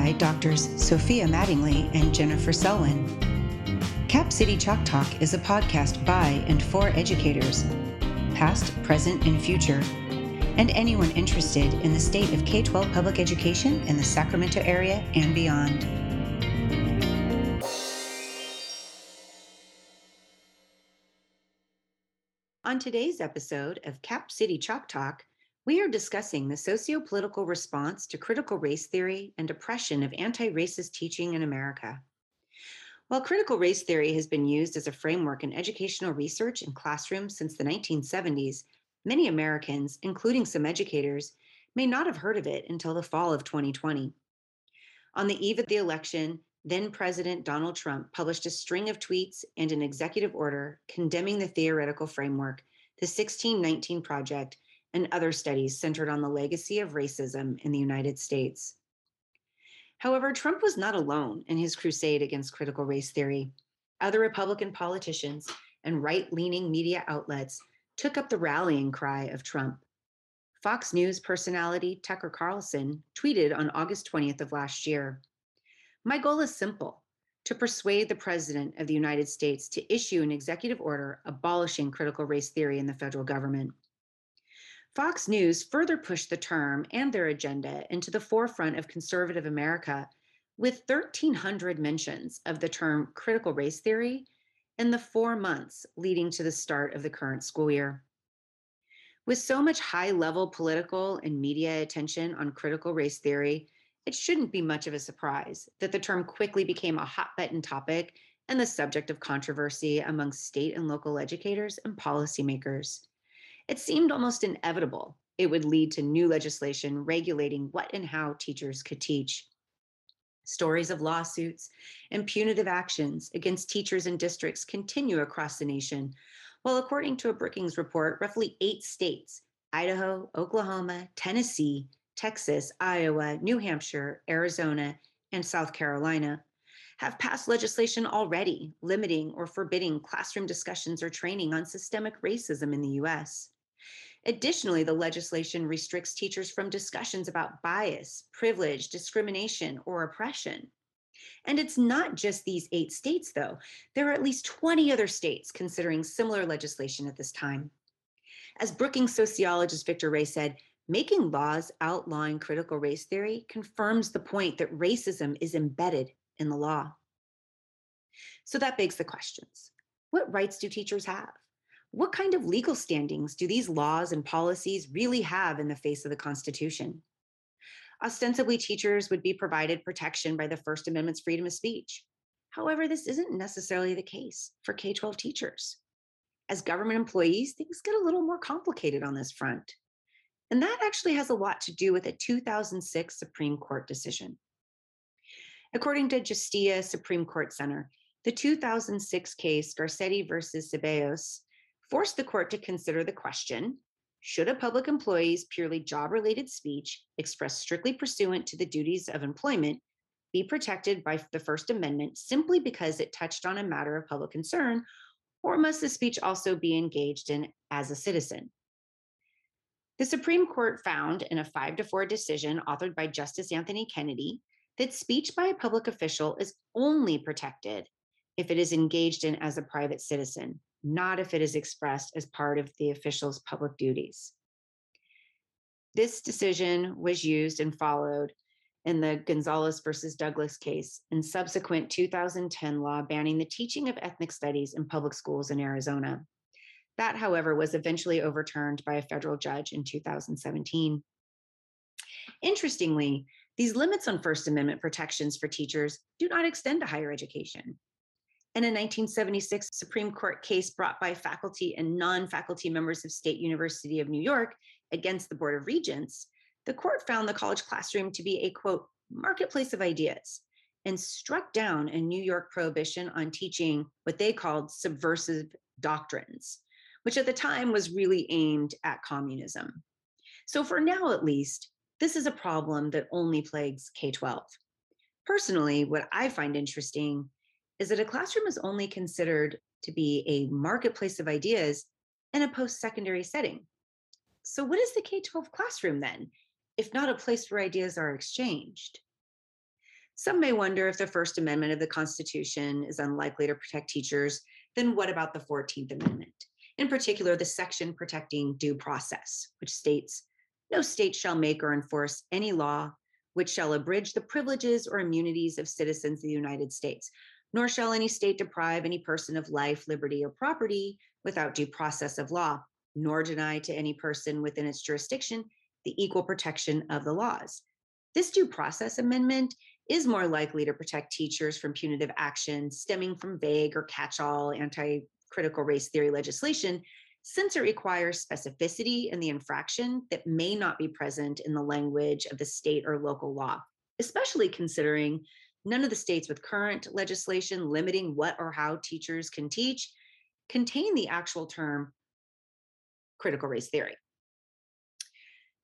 by doctors Sophia Mattingly and Jennifer Selwyn. Cap City Chalk Talk is a podcast by and for educators, past, present, and future, and anyone interested in the state of K 12 public education in the Sacramento area and beyond. On today's episode of Cap City Chalk Talk, we are discussing the socio political response to critical race theory and oppression of anti racist teaching in America. While critical race theory has been used as a framework in educational research and classrooms since the 1970s, many Americans, including some educators, may not have heard of it until the fall of 2020. On the eve of the election, then President Donald Trump published a string of tweets and an executive order condemning the theoretical framework, the 1619 Project, and other studies centered on the legacy of racism in the United States. However, Trump was not alone in his crusade against critical race theory. Other Republican politicians and right leaning media outlets took up the rallying cry of Trump. Fox News personality Tucker Carlson tweeted on August 20th of last year My goal is simple to persuade the President of the United States to issue an executive order abolishing critical race theory in the federal government. Fox News further pushed the term and their agenda into the forefront of conservative America with 1,300 mentions of the term critical race theory in the four months leading to the start of the current school year. With so much high level political and media attention on critical race theory, it shouldn't be much of a surprise that the term quickly became a hot button topic and the subject of controversy among state and local educators and policymakers it seemed almost inevitable it would lead to new legislation regulating what and how teachers could teach. Stories of lawsuits and punitive actions against teachers and districts continue across the nation, while according to a Brookings report, roughly eight states Idaho, Oklahoma, Tennessee, Texas, Iowa, New Hampshire, Arizona, and South Carolina have passed legislation already limiting or forbidding classroom discussions or training on systemic racism in the US. Additionally, the legislation restricts teachers from discussions about bias, privilege, discrimination, or oppression. And it's not just these eight states, though. There are at least 20 other states considering similar legislation at this time. As Brookings sociologist Victor Ray said, making laws outlawing critical race theory confirms the point that racism is embedded in the law. So that begs the questions what rights do teachers have? What kind of legal standings do these laws and policies really have in the face of the Constitution? Ostensibly, teachers would be provided protection by the First Amendment's freedom of speech. However, this isn't necessarily the case for K 12 teachers. As government employees, things get a little more complicated on this front. And that actually has a lot to do with a 2006 Supreme Court decision. According to Justia Supreme Court Center, the 2006 case Garcetti versus Ceballos forced the court to consider the question should a public employee's purely job related speech expressed strictly pursuant to the duties of employment be protected by the First Amendment simply because it touched on a matter of public concern, or must the speech also be engaged in as a citizen? The Supreme Court found in a five to four decision authored by Justice Anthony Kennedy that speech by a public official is only protected if it is engaged in as a private citizen, not if it is expressed as part of the official's public duties. This decision was used and followed in the Gonzalez versus Douglas case and subsequent 2010 law banning the teaching of ethnic studies in public schools in Arizona. That, however, was eventually overturned by a federal judge in 2017. Interestingly, these limits on First Amendment protections for teachers do not extend to higher education. In a 1976 Supreme Court case brought by faculty and non faculty members of State University of New York against the Board of Regents, the court found the college classroom to be a quote, marketplace of ideas and struck down a New York prohibition on teaching what they called subversive doctrines, which at the time was really aimed at communism. So, for now at least, this is a problem that only plagues K 12. Personally, what I find interesting is that a classroom is only considered to be a marketplace of ideas in a post secondary setting. So, what is the K 12 classroom then, if not a place where ideas are exchanged? Some may wonder if the First Amendment of the Constitution is unlikely to protect teachers, then what about the 14th Amendment? In particular, the section protecting due process, which states no state shall make or enforce any law which shall abridge the privileges or immunities of citizens of the United States, nor shall any state deprive any person of life, liberty, or property without due process of law, nor deny to any person within its jurisdiction the equal protection of the laws. This due process amendment is more likely to protect teachers from punitive action stemming from vague or catch all anti critical race theory legislation, since it requires specificity in the infraction that may not be present in the language of the state or local law, especially considering none of the states with current legislation limiting what or how teachers can teach contain the actual term critical race theory.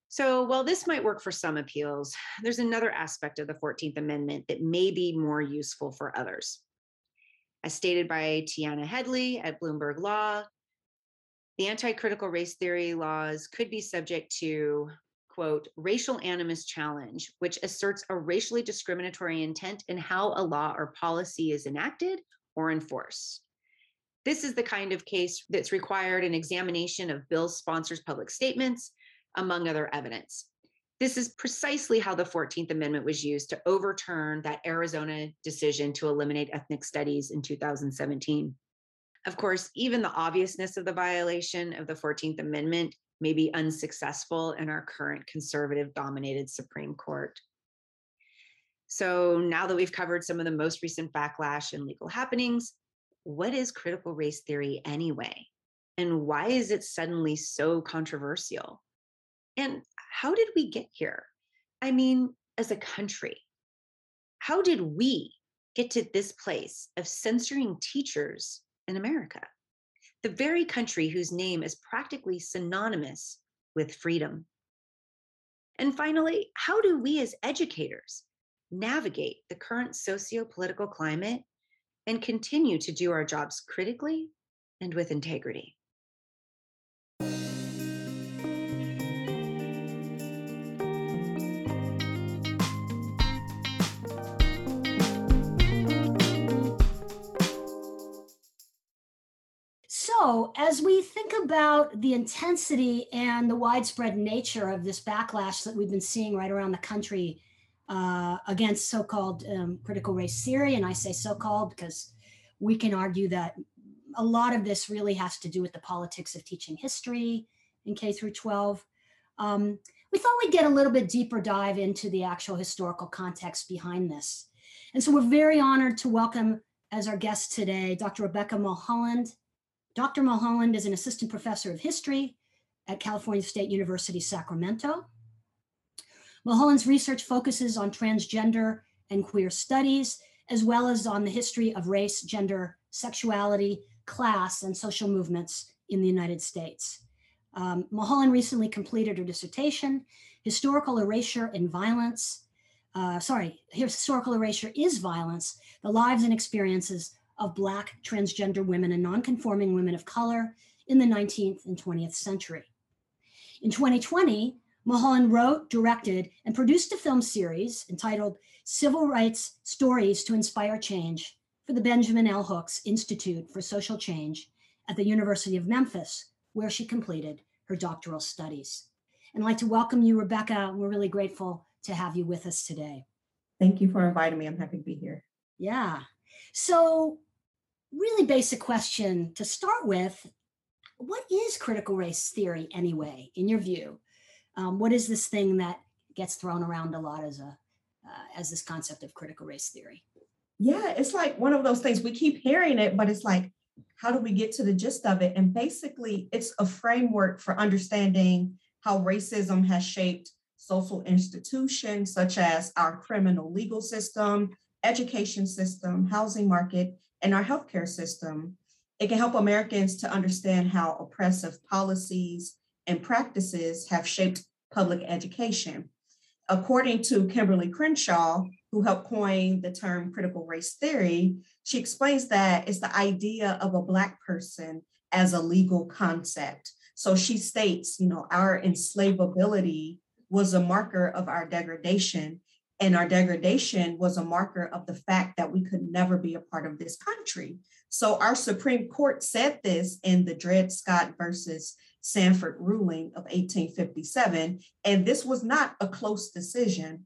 So, while this might work for some appeals, there's another aspect of the 14th Amendment that may be more useful for others. As stated by Tiana Headley at Bloomberg Law, the anti critical race theory laws could be subject to, quote, racial animus challenge, which asserts a racially discriminatory intent in how a law or policy is enacted or enforced. This is the kind of case that's required an examination of bill sponsors' public statements among other evidence. This is precisely how the 14th Amendment was used to overturn that Arizona decision to eliminate ethnic studies in 2017. Of course, even the obviousness of the violation of the 14th Amendment may be unsuccessful in our current conservative dominated Supreme Court. So now that we've covered some of the most recent backlash and legal happenings, what is critical race theory anyway? And why is it suddenly so controversial? And how did we get here? I mean, as a country, how did we get to this place of censoring teachers in America? The very country whose name is practically synonymous with freedom. And finally, how do we as educators navigate the current socio political climate and continue to do our jobs critically and with integrity? So, as we think about the intensity and the widespread nature of this backlash that we've been seeing right around the country uh, against so called um, critical race theory, and I say so called because we can argue that a lot of this really has to do with the politics of teaching history in K through 12. Um, we thought we'd get a little bit deeper dive into the actual historical context behind this. And so we're very honored to welcome as our guest today Dr. Rebecca Mulholland. Dr. Mulholland is an assistant professor of history at California State University, Sacramento. Mulholland's research focuses on transgender and queer studies, as well as on the history of race, gender, sexuality, class, and social movements in the United States. Um, Mulholland recently completed her dissertation, Historical Erasure and Violence. Uh, sorry, Historical Erasure is Violence, the Lives and Experiences of Black transgender women and nonconforming women of color in the 19th and 20th century. In 2020, Mulholland wrote, directed, and produced a film series entitled Civil Rights Stories to Inspire Change for the Benjamin L. Hooks Institute for Social Change at the University of Memphis, where she completed her doctoral studies. And I'd like to welcome you, Rebecca. We're really grateful to have you with us today. Thank you for inviting me. I'm happy to be here. Yeah. So, really basic question to start with what is critical race theory anyway in your view? Um, what is this thing that gets thrown around a lot as a uh, as this concept of critical race theory? Yeah it's like one of those things we keep hearing it but it's like how do we get to the gist of it? And basically it's a framework for understanding how racism has shaped social institutions such as our criminal legal system education system housing market and our healthcare system. It can help Americans to understand how oppressive policies and practices have shaped public education. According to Kimberly Crenshaw, who helped coin the term critical race theory, she explains that it's the idea of a Black person as a legal concept. So she states, you know, our enslavability was a marker of our degradation And our degradation was a marker of the fact that we could never be a part of this country. So our Supreme Court said this in the Dred Scott versus Sanford ruling of 1857. And this was not a close decision.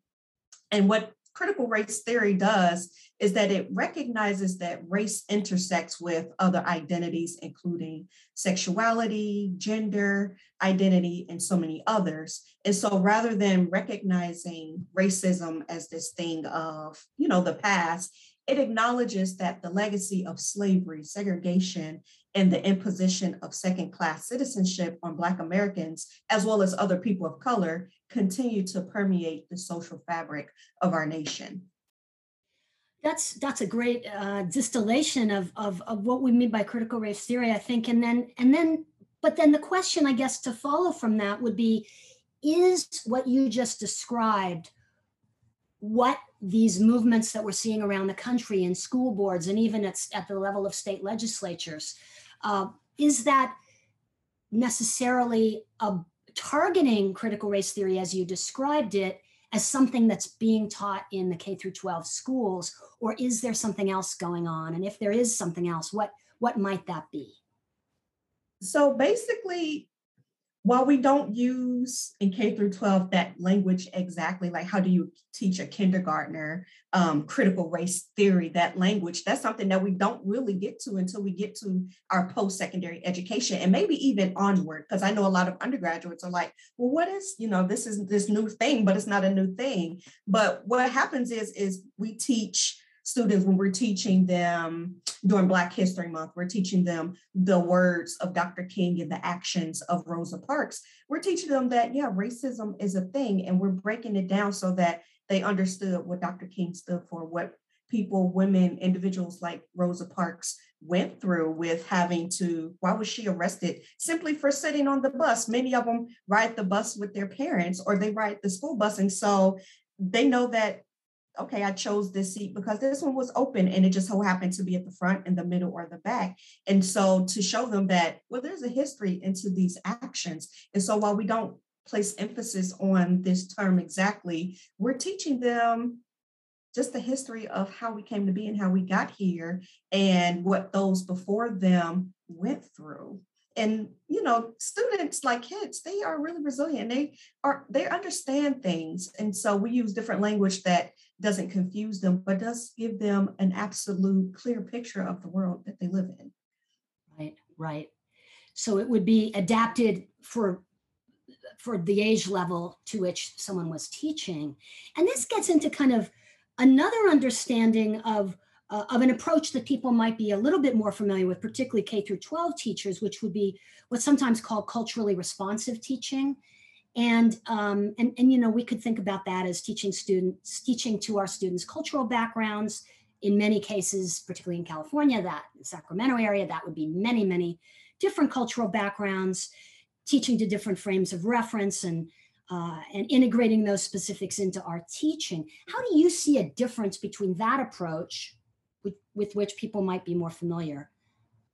And what critical race theory does is that it recognizes that race intersects with other identities, including sexuality, gender, identity, and so many others. And so rather than recognizing racism as this thing of, you know, the past, it acknowledges that the legacy of slavery, segregation, and the imposition of second class citizenship on Black Americans, as well as other people of color, continue to permeate the social fabric of our nation. That's that's a great uh, distillation of, of of what we mean by critical race theory, I think. And then and then, but then the question, I guess, to follow from that would be: Is what you just described what these movements that we're seeing around the country in school boards and even at, at the level of state legislatures uh, is that necessarily a targeting critical race theory as you described it as something that's being taught in the K through 12 schools or is there something else going on? And if there is something else what what might that be? So basically while we don't use in K through 12 that language exactly, like how do you teach a kindergartner um, critical race theory, that language, that's something that we don't really get to until we get to our post-secondary education and maybe even onward. Because I know a lot of undergraduates are like, well, what is, you know, this is this new thing, but it's not a new thing. But what happens is, is we teach students when we're teaching them during Black History Month, we're teaching them the words of Dr. King and the actions of Rosa Parks. We're teaching them that, yeah, racism is a thing, and we're breaking it down so that they understood what Dr. King stood for, what people, women, individuals like Rosa Parks went through with having to, why was she arrested? Simply for sitting on the bus. Many of them ride the bus with their parents or they ride the school bus. And so they know that okay, I chose this seat because this one was open and it just so happened to be at the front, in the middle, or the back. And so to show them that, well, there's a history into these actions. And so while we don't place emphasis on this term exactly, we're teaching them just the history of how we came to be and how we got here and what those before them went through and you know students like kids they are really resilient they are they understand things and so we use different language that doesn't confuse them but does give them an absolute clear picture of the world that they live in. Right right. So it would be adapted for for the age level to which someone was teaching. And this gets into kind of another understanding of uh, of an approach that people might be a little bit more familiar with, particularly K through 12 teachers, which would be what's sometimes called culturally responsive teaching. And, um, and, and, you know, we could think about that as teaching students, teaching to our students cultural backgrounds. In many cases, particularly in California, that Sacramento area, that would be many, many different cultural backgrounds, teaching to different frames of reference and uh, and integrating those specifics into our teaching. How do you see a difference between that approach with, with which people might be more familiar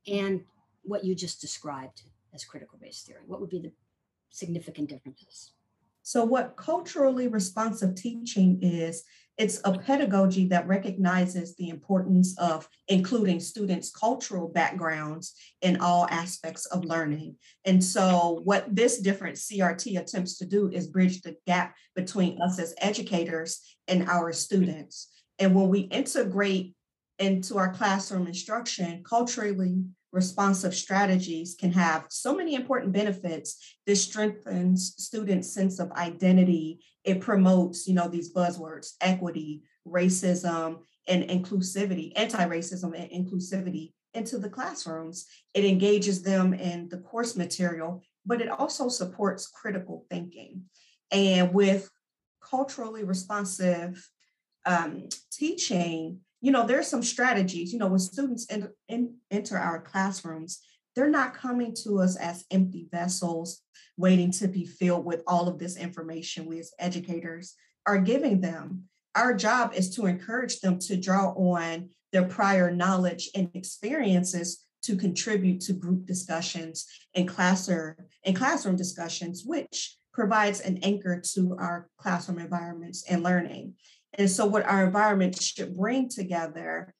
and what you just described as critical race theory? What would be the significant differences? So, what culturally responsive teaching is, it's a pedagogy that recognizes the importance of including students' cultural backgrounds in all aspects of learning. And so, what this different CRT attempts to do is bridge the gap between us as educators and our students. And when we integrate into our classroom instruction, culturally responsive strategies can have so many important benefits. This strengthens students' sense of identity. It promotes, you know, these buzzwords, equity, racism, and inclusivity, anti-racism and inclusivity into the classrooms. It engages them in the course material, but it also supports critical thinking. And with culturally responsive um, teaching, you know, there's some strategies, you know, when students in, in, enter our classrooms, they're not coming to us as empty vessels waiting to be filled with all of this information we as educators are giving them. Our job is to encourage them to draw on their prior knowledge and experiences to contribute to group discussions and classroom and classroom discussions, which provides an anchor to our classroom environments and learning. And so, what our environment should bring together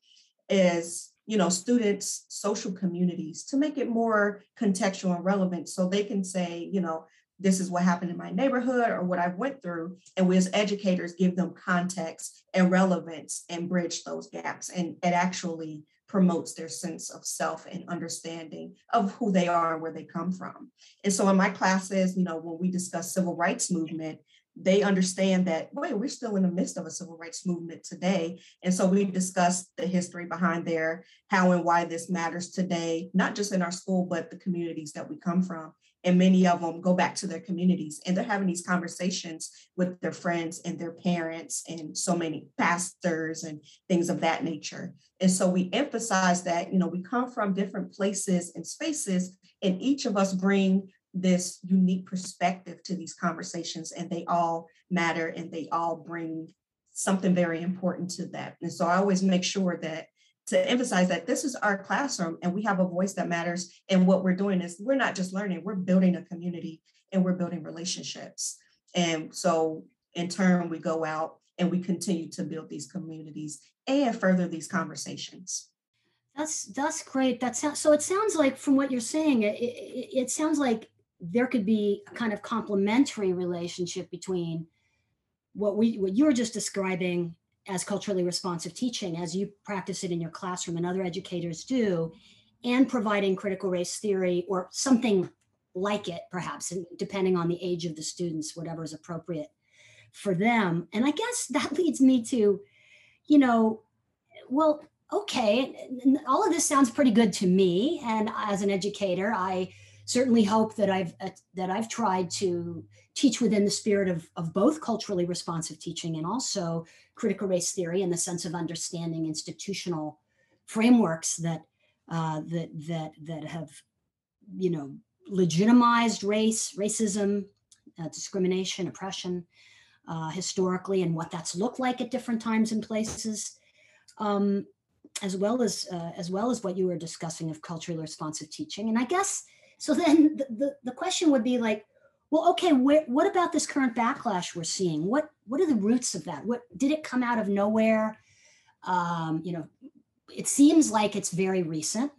is you know students social communities to make it more contextual and relevant so they can say you know this is what happened in my neighborhood or what I went through. And we as educators give them context and relevance and bridge those gaps. And it actually promotes their sense of self and understanding of who they are and where they come from. And so in my classes, you know, when we discuss civil rights movement, they understand that wait we're still in the midst of a civil rights movement today. And so we discuss the history behind there how and why this matters today not just in our school but the communities that we come from. And many of them go back to their communities and they're having these conversations with their friends and their parents and so many pastors and things of that nature. And so we emphasize that you know we come from different places and spaces and each of us bring this unique perspective to these conversations and they all matter and they all bring something very important to that. And so i always make sure that to emphasize that this is our classroom and we have a voice that matters and what we're doing is we're not just learning we're building a community and we're building relationships. And so in turn we go out and we continue to build these communities and further these conversations. That's that's great. That sounds so it sounds like from what you're saying it, it, it sounds like there could be a kind of complementary relationship between what we what you were just describing as culturally responsive teaching as you practice it in your classroom and other educators do and providing critical race theory or something like it perhaps depending on the age of the students whatever is appropriate for them. And i guess that leads me to you know well okay all of this sounds pretty good to me. And as an educator i certainly hope that I've uh, that I've tried to teach within the spirit of, of both culturally responsive teaching and also critical race theory in the sense of understanding institutional frameworks that uh, that that that have you know legitimized race, racism, uh, discrimination, oppression uh, historically, and what that's looked like at different times and places. Um, as well as uh, as well as what you were discussing of culturally responsive teaching and i guess so then the, the, the question would be like, well, okay, where, what about this current backlash we're seeing? What what are the roots of that? What did it come out of nowhere? Um, you know, it seems like it's very recent,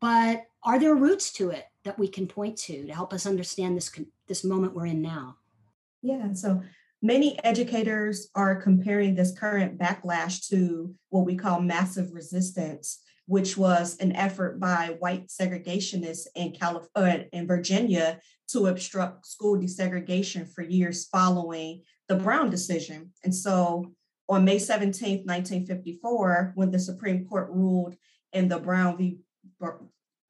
but are there roots to it that we can point to to help us understand this this moment we're in now? Yeah, so many educators are comparing this current backlash to what we call massive resistance which was an effort by white segregationists in California uh, in Virginia to obstruct school desegregation for years following the Brown decision. And so on May 17, 1954, when the Supreme Court ruled in the Brown v.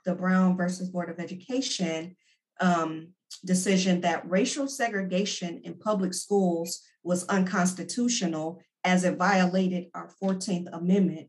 the Brown versus Board of Education um, decision that racial segregation in public schools was unconstitutional as it violated our 14th Amendment.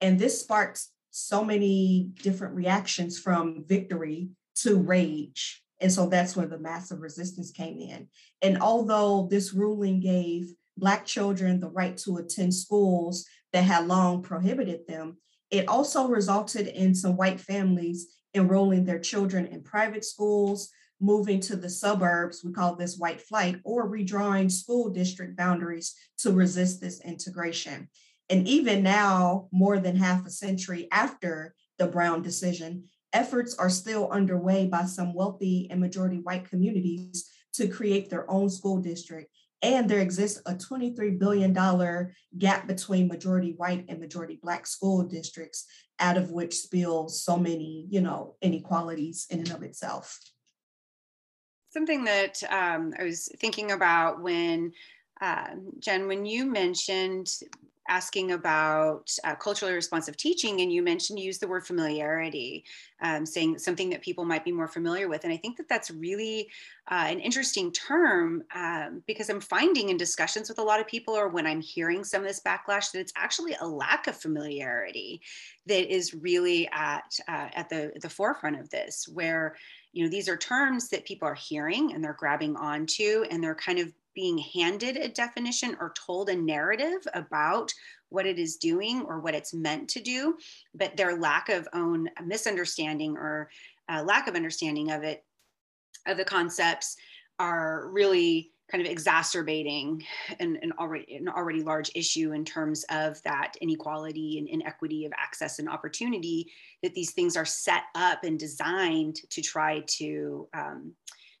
And this sparked so many different reactions from victory to rage. And so that's where the massive resistance came in. And although this ruling gave Black children the right to attend schools that had long prohibited them, it also resulted in some white families enrolling their children in private schools, moving to the suburbs, we call this white flight, or redrawing school district boundaries to resist this integration. And even now, more than half a century after the Brown decision, efforts are still underway by some wealthy and majority white communities to create their own school district. And there exists a $23 billion gap between majority white and majority Black school districts, out of which spills so many, you know, inequalities in and of itself. Something that um, I was thinking about when uh, Jen, when you mentioned asking about uh, culturally responsive teaching, and you mentioned you use the word familiarity, um, saying something that people might be more familiar with. And I think that that's really uh, an interesting term um, because I'm finding in discussions with a lot of people, or when I'm hearing some of this backlash, that it's actually a lack of familiarity that is really at uh, at the the forefront of this, where you know these are terms that people are hearing and they're grabbing onto, and they're kind of being handed a definition or told a narrative about what it is doing or what it's meant to do, but their lack of own misunderstanding or uh, lack of understanding of it, of the concepts, are really kind of exacerbating an, an, already an already large issue in terms of that inequality and inequity of access and opportunity that these things are set up and designed to try to um,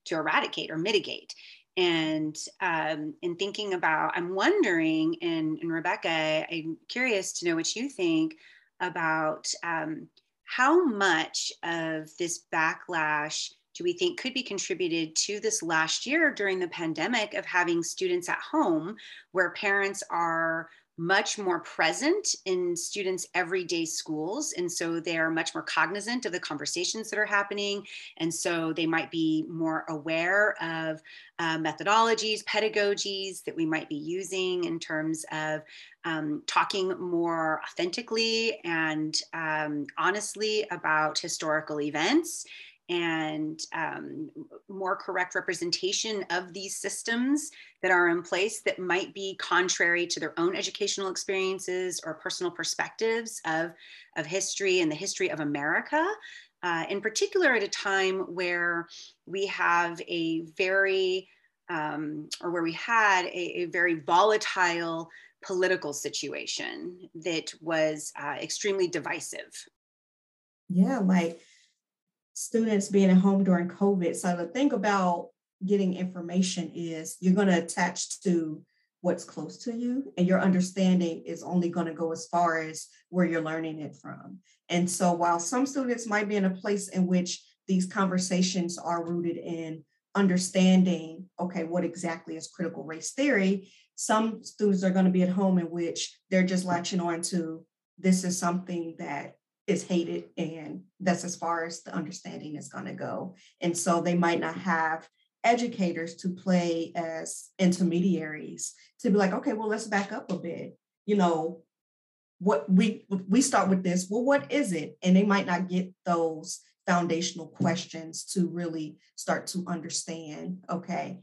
to eradicate or mitigate and um, in thinking about i'm wondering and, and rebecca i'm curious to know what you think about um, how much of this backlash do we think could be contributed to this last year during the pandemic of having students at home where parents are much more present in students' everyday schools. And so they are much more cognizant of the conversations that are happening. And so they might be more aware of uh, methodologies, pedagogies that we might be using in terms of um, talking more authentically and um, honestly about historical events and um, more correct representation of these systems that are in place that might be contrary to their own educational experiences or personal perspectives of, of history and the history of America. Uh, in particular, at a time where we have a very, um, or where we had a, a, very volatile political situation that was uh, extremely divisive. Yeah, like students being at home during COVID. So the thing about getting information is you're going to attach to what's close to you and your understanding is only going to go as far as where you're learning it from. And so while some students might be in a place in which these conversations are rooted in understanding, okay, what exactly is critical race theory, some students are going to be at home in which they're just latching on to this is something that is hated and that's as far as the understanding is going to go. And so they might not have educators to play as intermediaries to be like okay well let's back up a bit. You know what we we start with this well what is it? And they might not get those foundational questions to really start to understand okay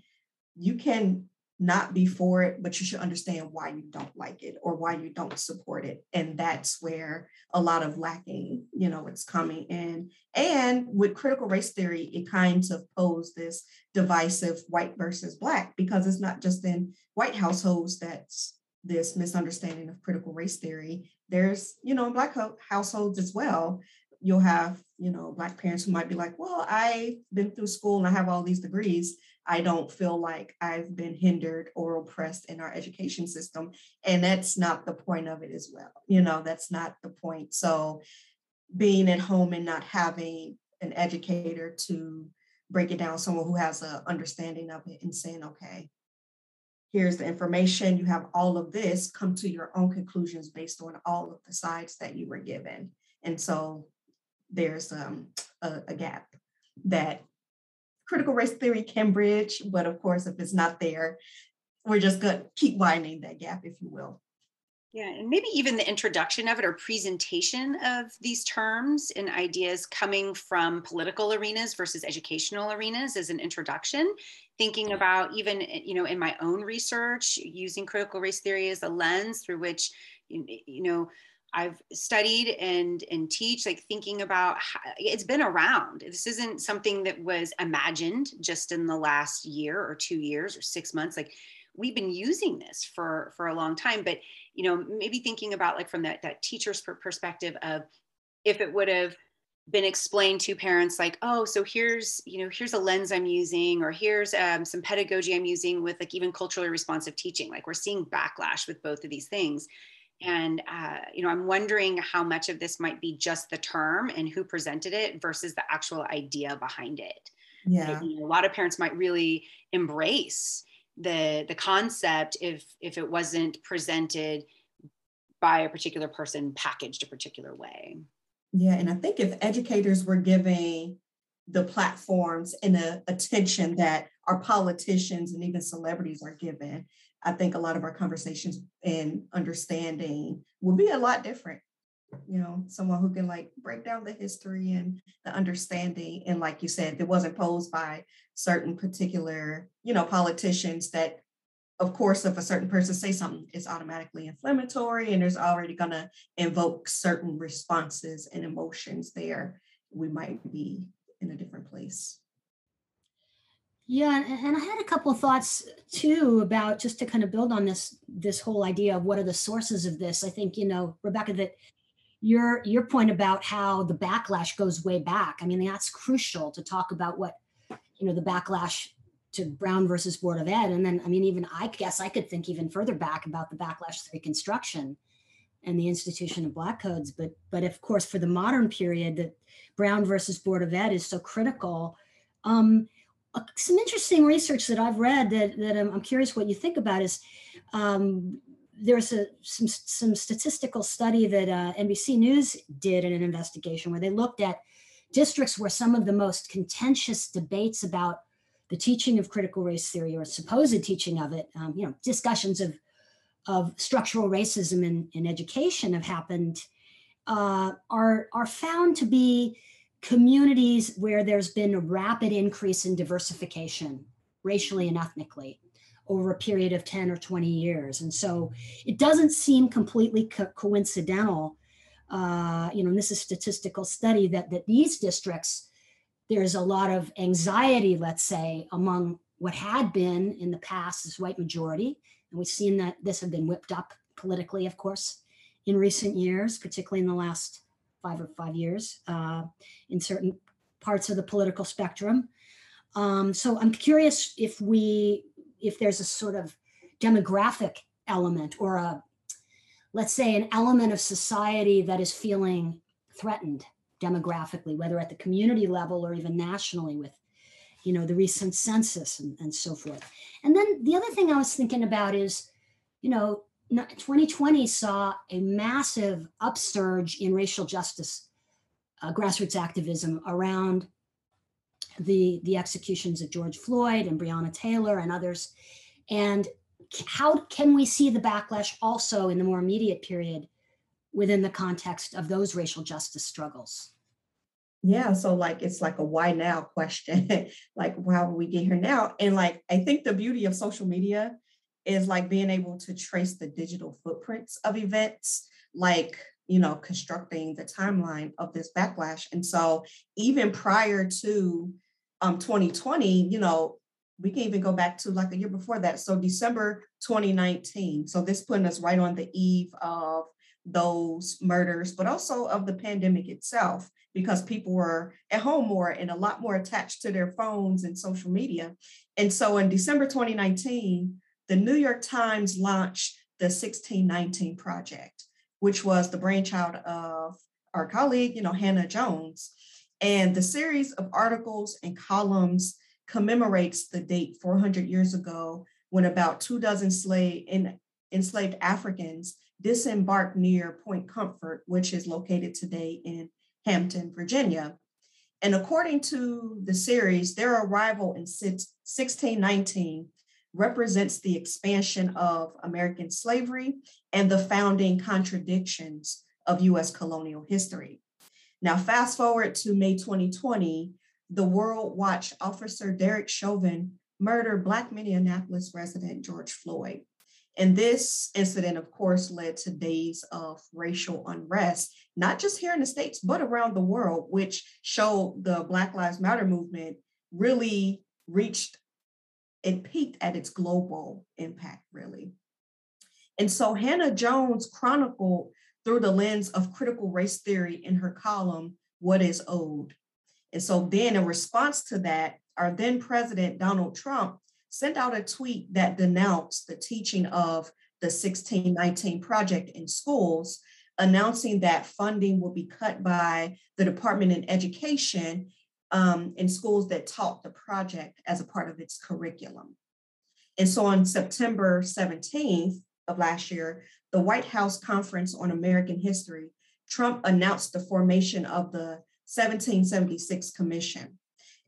you can not be for it, but you should understand why you don't like it or why you don't support it. And that's where a lot of lacking, you know, it's coming in. And with critical race theory, it kind of posed this divisive white versus black because it's not just in white households that's this misunderstanding of critical race theory. There's, you know, in black households as well. You'll have, you know, black parents who might be like, well, I've been through school and I have all these degrees I don't feel like I've been hindered or oppressed in our education system. And that's not the point of it as well. You know, that's not the point. So being at home and not having an educator to break it down, someone who has an understanding of it and saying, okay, here's the information, you have all of this, come to your own conclusions based on all of the sides that you were given. And so there's um, a, a gap that critical race theory can bridge, but of course, if it's not there, we're just going to keep widening that gap, if you will. Yeah, and maybe even the introduction of it or presentation of these terms and ideas coming from political arenas versus educational arenas as an introduction. Thinking about even, eh, you know, in my own research, using critical race theory as a lens through which, you know, I've studied and and teach, like thinking about how, it's been around. This isn't something that was imagined just in the last year or two years or six months. Like we've been using this for for a long time. But you know, maybe thinking about like from that that teacher's perspective of if it would have been explained to parents like oh so here's you know here's a lens i'm using or here's um, some pedagogy i'm using with like even culturally responsive teaching like we're seeing backlash with both of these things and, uh, you know, I'm wondering how much of this might be just the term and who presented it versus the actual idea behind it. Yeah. A lot of parents might really embrace the the concept if if it wasn't presented by a particular person packaged a particular way. Yeah, and I think if educators were giving the platforms and the attention that our politicians and even celebrities are given, I think a lot of our conversations and understanding will be a lot different. You know, someone who can like break down the history and the understanding. And like you said, it wasn't posed by certain particular, you know, politicians that of course, if a certain person say something, it's automatically inflammatory and there's already gonna invoke certain responses and emotions there. We might be in a different place. Yeah, and, I had a couple of thoughts too about just to kind of build on this this whole idea of what are the sources of this. I think you know, Rebecca, that your your point about how the backlash goes way back. I mean, that's crucial to talk about what you know the backlash to Brown versus Board of Ed, and then I mean, even I guess I could think even further back about the backlash to Reconstruction and the institution of black codes. But but of course, for the modern period, that Brown versus Board of Ed is so critical. Um, some interesting research that I've read that, that I'm, I'm curious what you think about is um, there's a some, some statistical study that uh, NBC News did in an investigation where they looked at districts where some of the most contentious debates about the teaching of critical race theory or supposed teaching of it, um, you know, discussions of of structural racism in, in education have happened, uh, are are found to be communities where there's been a rapid increase in diversification racially and ethnically over a period of 10 or 20 years. And so it doesn't seem completely co- coincidental, uh, you know, this is statistical study that, that these districts, there's a lot of anxiety, let's say, among what had been in the past this white majority. And we've seen that this have been whipped up politically, of course, in recent years, particularly in the last five or five years uh, in certain parts of the political spectrum. Um, so I'm curious if we, if there's a sort of demographic element or a, let's say, an element of society that is feeling threatened demographically, whether at the community level or even nationally with, you know, the recent census and, and so forth. And then the other thing I was thinking about is, you know, 2020 saw a massive upsurge in racial justice uh, grassroots activism around the the executions of George Floyd and Breonna Taylor and others. And how can we see the backlash also in the more immediate period within the context of those racial justice struggles? Yeah, so like it's like a why now question. like, how we get here now? And like I think the beauty of social media is like being able to trace the digital footprints of events, like, you know, constructing the timeline of this backlash. And so even prior to um, 2020, you know, we can even go back to like a year before that. So December 2019. So this putting us right on the eve of those murders, but also of the pandemic itself, because people were at home more and a lot more attached to their phones and social media. And so in December 2019, the New York Times launched the 1619 Project, which was the brainchild of our colleague, you know, Hannah Jones. And the series of articles and columns commemorates the date 400 years ago when about two dozen slave enslaved Africans disembarked near Point Comfort, which is located today in Hampton, Virginia. And according to the series, their arrival in 1619 represents the expansion of American slavery and the founding contradictions of US colonial history. Now, fast forward to May 2020, the world watched Officer Derek Chauvin murder Black Minneapolis resident George Floyd. And this incident, of course, led to days of racial unrest, not just here in the States, but around the world, which showed the Black Lives Matter movement really reached it peaked at its global impact, really. And so Hannah Jones chronicled through the lens of critical race theory in her column, What is Owed? And so then, in response to that, our then president, Donald Trump, sent out a tweet that denounced the teaching of the 1619 project in schools, announcing that funding will be cut by the Department of Education um, in schools that taught the project as a part of its curriculum. And so on September 17th of last year, the White House Conference on American History, Trump announced the formation of the 1776 Commission.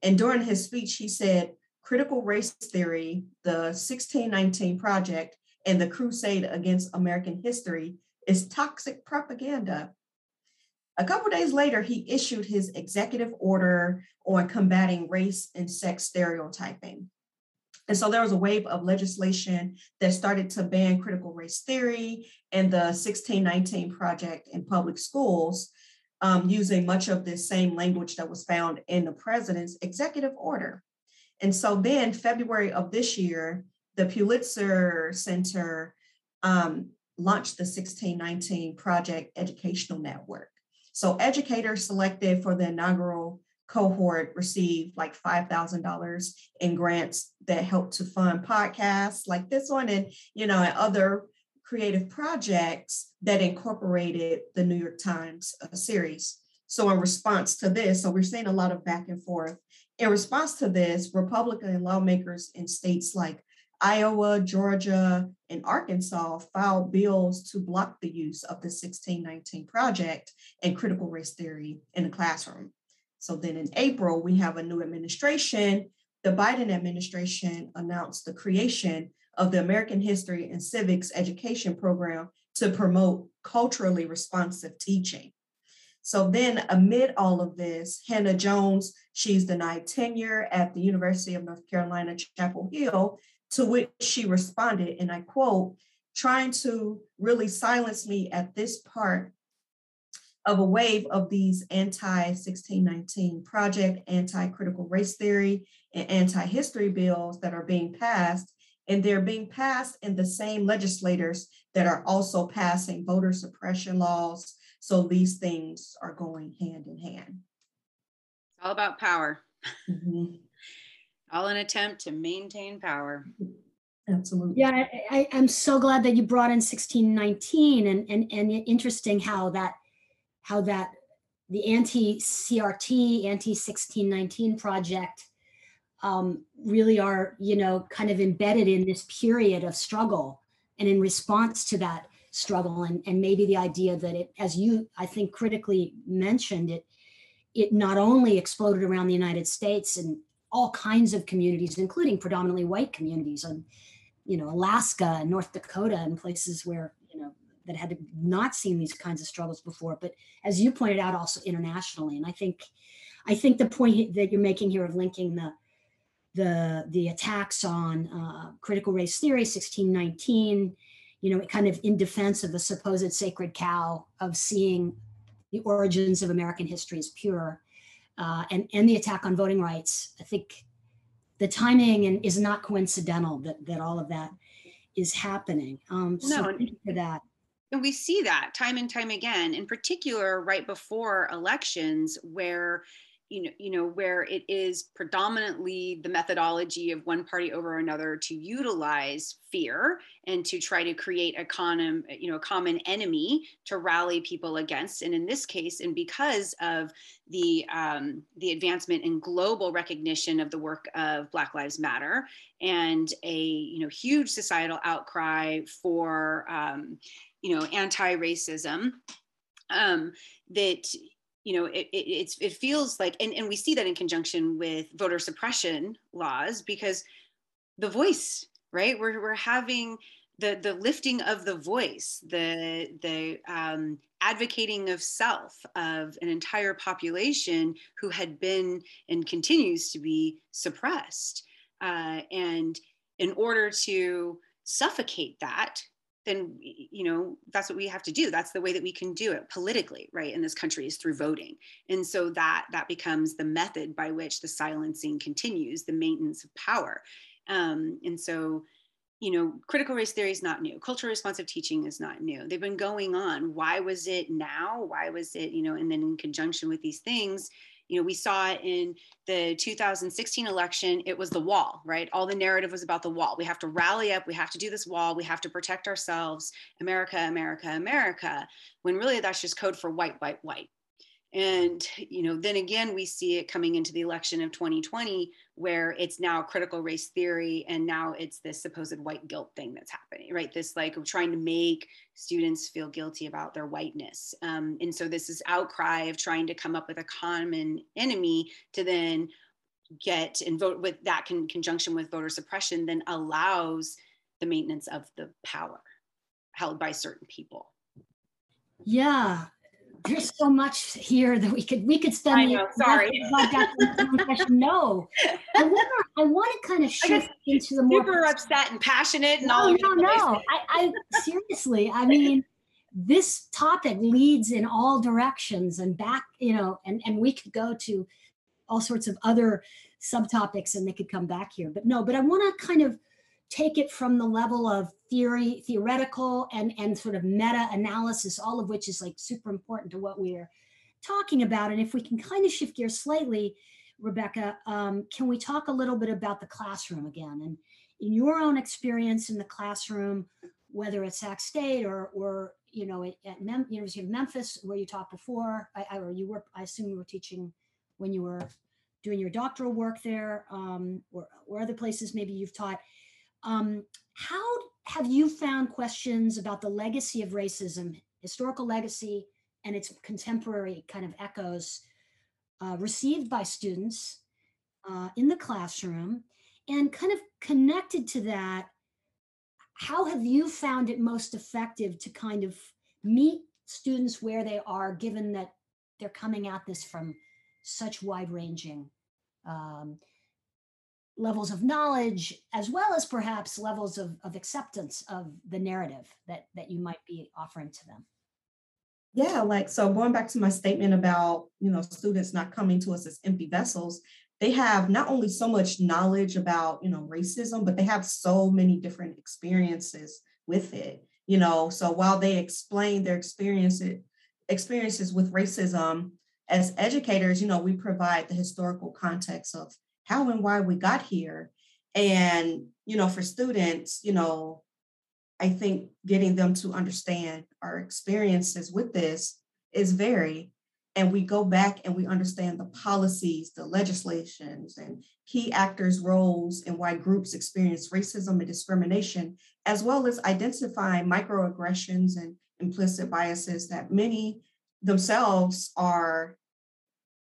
And during his speech, he said, critical race theory, the 1619 Project, and the crusade against American history is toxic propaganda a couple days later, he issued his executive order on combating race and sex stereotyping. And so there was a wave of legislation that started to ban critical race theory and the 1619 Project in public schools, um, using much of the same language that was found in the president's executive order. And so then, February of this year, the Pulitzer Center um, launched the 1619 Project Educational Network. So, educators selected for the inaugural cohort received like $5,000 in grants that helped to fund podcasts like this one and, you know, and other creative projects that incorporated the New York Times uh, series. So, in response to this, so we're seeing a lot of back and forth. In response to this, Republican lawmakers in states like Iowa, Georgia, and Arkansas filed bills to block the use of the 1619 project and critical race theory in the classroom. So then in April, we have a new administration. The Biden administration announced the creation of the American History and Civics Education Program to promote culturally responsive teaching. So then, amid all of this, Hannah Jones, she's denied tenure at the University of North Carolina, Chapel Hill, to which she responded, and I quote, trying to really silence me at this part of a wave of these anti 1619 project, anti critical race theory, and anti history bills that are being passed. And they're being passed in the same legislators that are also passing voter suppression laws. So these things are going hand in hand. It's all about power. Mm-hmm. All an attempt to maintain power. Absolutely. Yeah, I, am so glad that you brought in 1619 and, and, and interesting how that how that the anti-CRT, anti-1619 project um, really are, you know, kind of embedded in this period of struggle and in response to that struggle and, and maybe the idea that it, as you, I think, critically mentioned, it, it not only exploded around the United States and all kinds of communities, including predominantly white communities on, you know, Alaska and North Dakota and places where you know, that had not seen these kinds of struggles before. But as you pointed out also internationally. And i think i think the point that you're making here of linking the the the attacks on uh, critical race theory 1619 you know kind of in defense of the supposed sacred cow of seeing the origins of american history as pure uh, and and the attack on voting rights i think the timing and is not coincidental that that all of that is happening. Um so no, for that. And we see that time and time again, in particular, right before elections, where you know, you know, where it is predominantly the methodology of one party over another to utilize fear and to try to create a common, you know, a common enemy to rally people against. And in this case, and because of the um, the advancement in global recognition of the work of Black Lives Matter and a you know huge societal outcry for um, you know anti-racism um, that you know it, it, it feels like and, and we see that in conjunction with voter suppression laws because the voice right? We're, we're having the the lifting of the voice the the um, advocating of self of an entire population who had been and continues to be suppressed. Uh, and in order to suffocate that then you know that's what we have to do. That's the way that we can do it politically right in this country is through voting. And so that that becomes the method by which the silencing continues the maintenance of power. Um, and so you know critical race theory is not new. Cultural responsive teaching is not new. They've been going on. Why was it now? Why was it you know and then in conjunction with these things you know we saw in the 2016 election it was the wall right? All the narrative was about the wall. We have to rally up we have to do this wall we have to protect ourselves. America america america. When really that's just code for white white white and you know then again we see it coming into the election of 2020 where it's now critical race theory and now it's this supposed white guilt thing that's happening right? This like trying to make students feel guilty about their whiteness. Um, and so this is outcry of trying to come up with a common enemy to then get and vote with that in conjunction with voter suppression then allows the maintenance of the power held by certain people. Yeah there's so much here that we could we could spend. I know. Sorry. no, I want to I want to kind of shift into the more super upset and passionate and no, all. No, no, I, I seriously, I mean, this topic leads in all directions and back, you know, and and we could go to all sorts of other subtopics and they could come back here. But no, but I want to kind of take it from the level of theory, theoretical and, and sort of meta analysis, all of which is like super important to what we're talking about. And if we can kind of shift gears slightly, Rebecca, um, can we talk a little bit about the classroom again? And in your own experience in the classroom, whether it's Sac State or, or you know, at Mem- University of Memphis, where you taught before, I, I, or you were, I assume you were teaching when you were doing your doctoral work there, um, or, or other places maybe you've taught. Um, how have you found questions about the legacy of racism, historical legacy, and its contemporary kind of echoes uh, received by students uh, in the classroom? And kind of connected to that, how have you found it most effective to kind of meet students where they are, given that they're coming at this from such wide ranging um, levels of knowledge as well as perhaps levels of, of acceptance of the narrative that that you might be offering to them. Yeah like so going back to my statement about you know students not coming to us as empty vessels they have not only so much knowledge about you know racism but they have so many different experiences with it you know? So while they explain their experiences experiences with racism as educators you know we provide the historical context of how and why we got here. And, you know, for students, you know, I think getting them to understand our experiences with this is very, and we go back and we understand the policies, the legislations, and key actors' roles and why groups experience racism and discrimination, as well as identifying microaggressions and implicit biases that many themselves are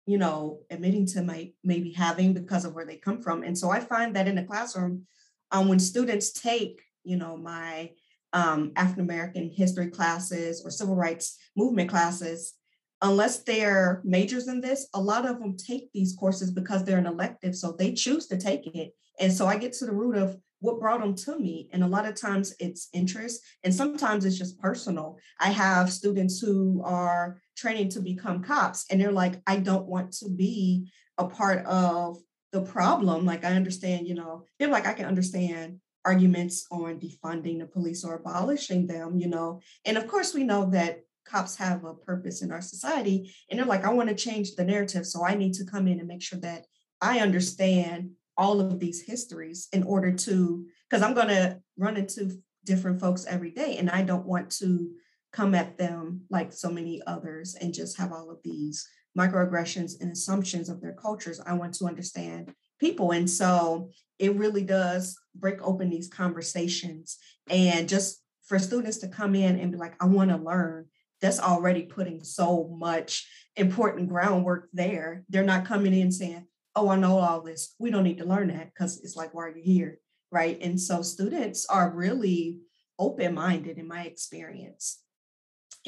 you know, admitting to my maybe having because of where they come from. And so I find that in the classroom, um, when students take, you know, my um, African American history classes or civil rights movement classes, unless they're majors in this, a lot of them take these courses because they're an elective. So they choose to take it. And so I get to the root of what brought them to me. And a lot of times it's interest, and sometimes it's just personal. I have students who are training to become cops, and they're like, I don't want to be a part of the problem. Like, I understand, you know, they're like, I can understand arguments on defunding the police or abolishing them, you know. And of course, we know that cops have a purpose in our society. And they're like, I want to change the narrative. So I need to come in and make sure that I understand all of these histories in order to, because I'm going to run into different folks every day and I don't want to come at them like so many others and just have all of these microaggressions and assumptions of their cultures. I want to understand people. And so it really does break open these conversations and just for students to come in and be like, I want to learn, that's already putting so much important groundwork there. They're not coming in saying, oh, I know all this. We don't need to learn that because it's like, why are you here? Right. And so students are really open minded in my experience.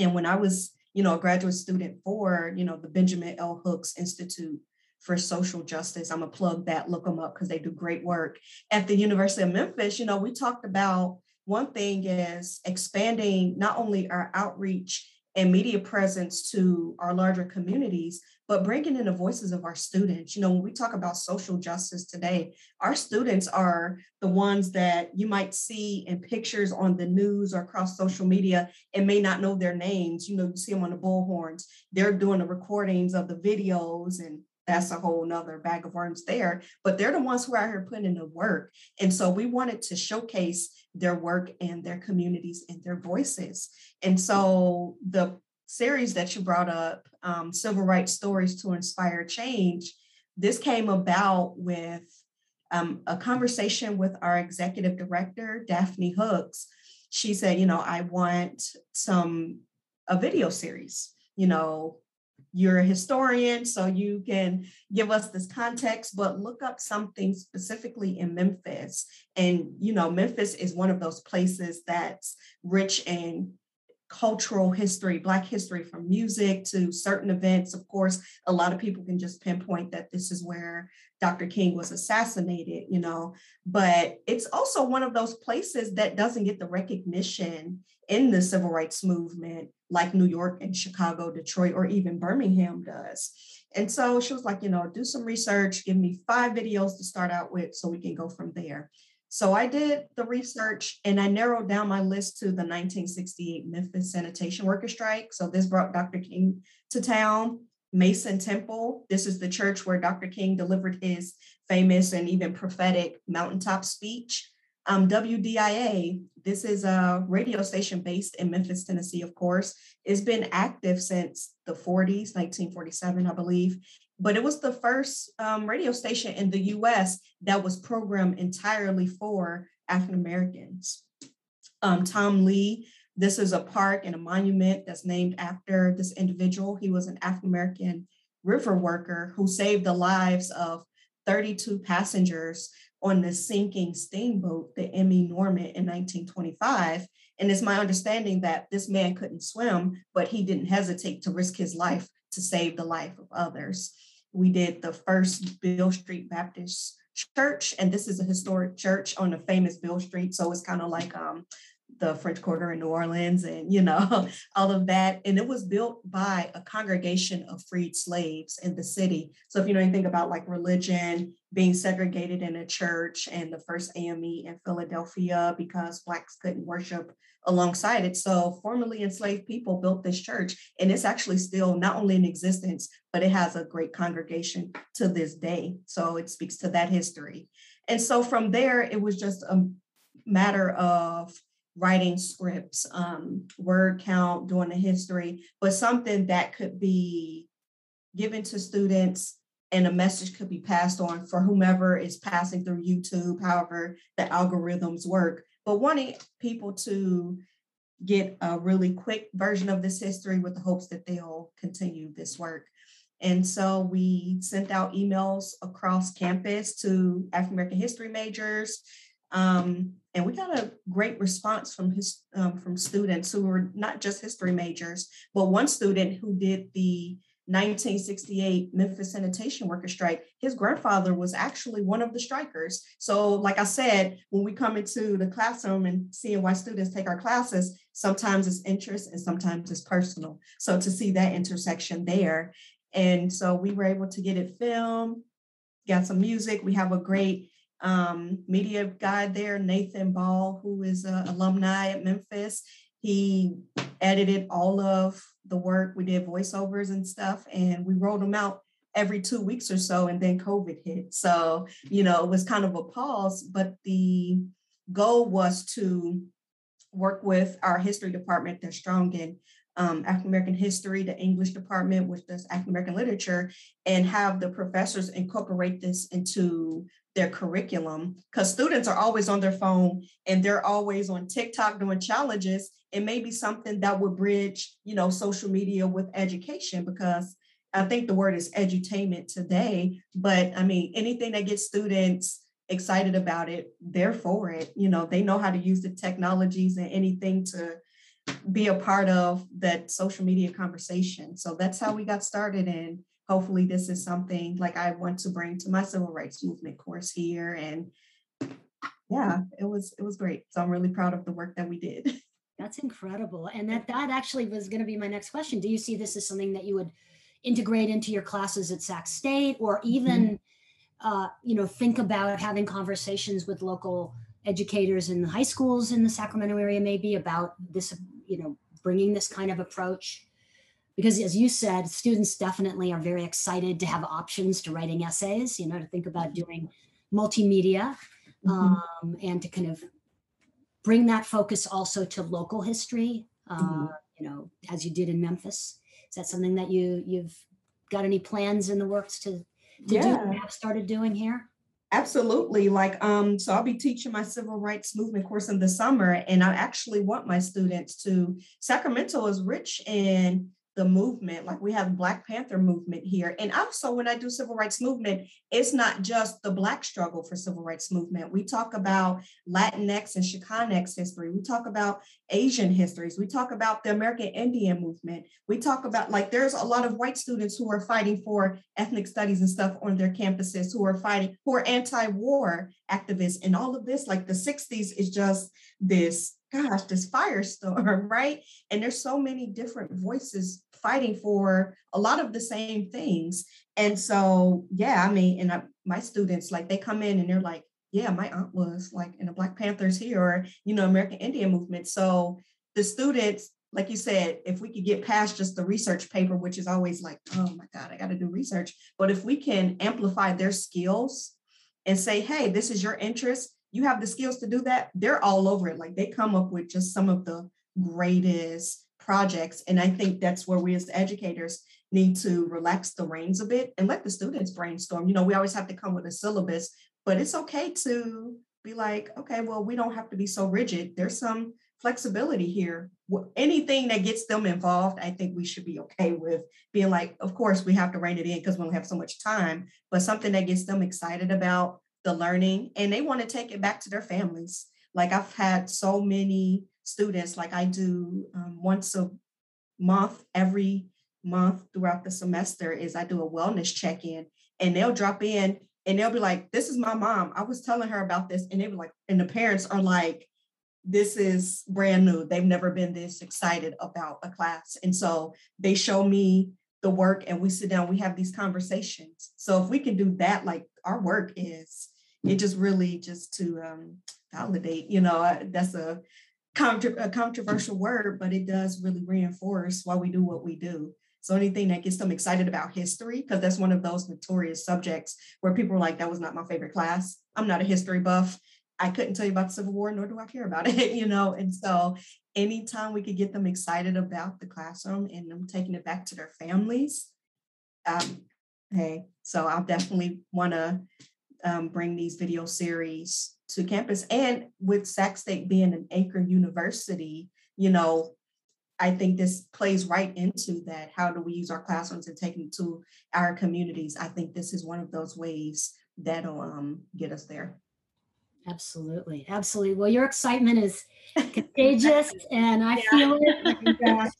And when I was, you know, a graduate student for, you know, the Benjamin L. Hooks Institute for Social Justice, I'm to plug that, look them up because they do great work. At the University of Memphis, you know, we talked about one thing is expanding not only our outreach and media presence to our larger communities, but bringing in the voices of our students. You know, when we talk about social justice today, our students are the ones that you might see in pictures on the news or across social media and may not know their names. You know, you see them on the bullhorns. They're doing the recordings of the videos and that's a whole nother bag of worms there. But they're the ones who are out here putting in the work. And so we wanted to showcase their work and their communities and their voices. And so the series that you brought up, um, Civil Rights Stories to Inspire Change, this came about with um, a conversation with our executive director, Daphne Hooks. She said, you know, I want some a video series, you know, you're a historian, so you can give us this context, but look up something specifically in Memphis. And, you know, Memphis is one of those places that's rich in cultural history, Black history from music to certain events. Of course, a lot of people can just pinpoint that this is where Dr. King was assassinated, you know, but it's also one of those places that doesn't get the recognition in the civil rights movement like New York and Chicago, Detroit, or even Birmingham does. And so she was like, you know, do some research, give me five videos to start out with so we can go from there. So I did the research and I narrowed down my list to the 1968 Memphis sanitation worker strike. So this brought Dr. King to town. Mason Temple, this is the church where Dr. King delivered his famous and even prophetic mountaintop speech. Um, WDIA, this is a radio station based in Memphis, Tennessee, of course. It's been active since the 40s, 1947, I believe. But it was the first um, radio station in the US that was programmed entirely for African Americans. Um, Tom Lee, this is a park and a monument that's named after this individual. He was an African American river worker who saved the lives of 32 passengers on the sinking steamboat, the M.E. Norman, in 1925. And it's my understanding that this man couldn't swim, but he didn't hesitate to risk his life to save the life of others. We did the first Beale Street Baptist Church, and this is a historic church on the famous Beale Street. So it's kind of like um, the French Quarter in New Orleans and, you know, all of that. And it was built by a congregation of freed slaves in the city. So if you know anything about like religion being segregated in a church and the first AME in Philadelphia because Blacks couldn't worship alongside it. So formerly enslaved people built this church and it's actually still not only in existence, but it has a great congregation to this day. So it speaks to that history. And so from there, it was just a matter of writing scripts, um, word count, doing the history, but something that could be given to students and a message could be passed on for whomever is passing through YouTube, however the algorithms work. But wanting people to get a really quick version of this history with the hopes that they'll continue this work. And so we sent out emails across campus to African American history majors, um, and we got a great response from his um, from students who were not just history majors, but one student who did the 1968 Memphis sanitation worker strike. His grandfather was actually one of the strikers. So, like I said, when we come into the classroom and seeing why students take our classes, sometimes it's interest and sometimes it's personal. So, to see that intersection there. And so, we were able to get it filmed, got some music. We have a great um, media guy there, Nathan Ball, who is an alumni at Memphis. He edited all of the work. We did voiceovers and stuff, and we rolled them out every two weeks or so. And then COVID hit. So, you know, it was kind of a pause, but the goal was to work with our history department that's strong in um, African American history, the English department, which does African American literature, and have the professors incorporate this into their curriculum because students are always on their phone and they're always on TikTok doing challenges. It may be something that would bridge, you know, social media with education because I think the word is edutainment today. But I mean, anything that gets students excited about it, they're for it. You know, they know how to use the technologies and anything to be a part of that social media conversation. So that's how we got started. And hopefully this is something like I want to bring to my civil rights movement course here. And yeah, it was it was great. So I'm really proud of the work that we did. That's incredible. And that that actually was going to be my next question. Do you see this as something that you would integrate into your classes at Sac State or even mm-hmm. uh, you know think about having conversations with local educators in the high schools in the Sacramento area maybe about this you know bringing this kind of approach because as you said students definitely are very excited to have options to writing essays you know to think about mm-hmm. doing multimedia mm-hmm. um, and to kind of bring that focus also to local history uh, mm-hmm. you know as you did in memphis is that something that you you've got any plans in the works to to yeah. do have started doing here Absolutely. Like, um, so I'll be teaching my civil rights movement course in the summer, and I actually want my students to. Sacramento is rich in the movement like we have black panther movement here. And also when i do civil rights movement it's not just the black struggle for civil rights movement. We talk about latinx and chicanx history. We talk about asian histories. We talk about the american indian movement. We talk about like there's a lot of white students who are fighting for ethnic studies and stuff on their campuses who are fighting who are anti-war activists. And all of this like the 60s is just this gosh, this firestorm, right? And there's so many different voices fighting for a lot of the same things. And so, yeah, I mean, and I, my students, like they come in and they're like, yeah, my aunt was like in the Black Panthers here, or, you know, American Indian movement. So the students, like you said, if we could get past just the research paper, which is always like, oh my God, I got to do research. But if we can amplify their skills and say, hey, this is your interest, you have the skills to do that, they're all over it. Like they come up with just some of the greatest projects. And I think that's where we as educators need to relax the reins a bit and let the students brainstorm. You know, we always have to come with a syllabus, but it's okay to be like, okay, well, we don't have to be so rigid. There's some flexibility here. Anything that gets them involved, I think we should be okay with being like, of course, we have to rein it in because we don't have so much time, but something that gets them excited about the learning and they want to take it back to their families. Like I've had so many students, like I do um, once a month, every month throughout the semester, is I do a wellness check in and they'll drop in and they'll be like, This is my mom. I was telling her about this. And they were like, and the parents are like, This is brand new. They've never been this excited about a class. And so they show me the work and we sit down, we have these conversations. So if we can do that, like our work is, it just really just to um, validate, you know, that's a, contra- a controversial word, but it does really reinforce why we do what we do. So anything that gets them excited about history, because that's one of those notorious subjects where people are like, that was not my favorite class. I'm not a history buff. I couldn't tell you about the Civil War, nor do I care about it, you know? And so anytime we could get them excited about the classroom and them taking it back to their families, um, hey, so I'll definitely want to um, bring these video series to campus. And with Sac State being an anchor university, you know, I think this plays right into that. How do we use our classrooms and take them to our communities? I think this is one of those ways that'll um, get us there. Absolutely, absolutely. Well, your excitement is contagious, and I yeah. feel it. And, uh,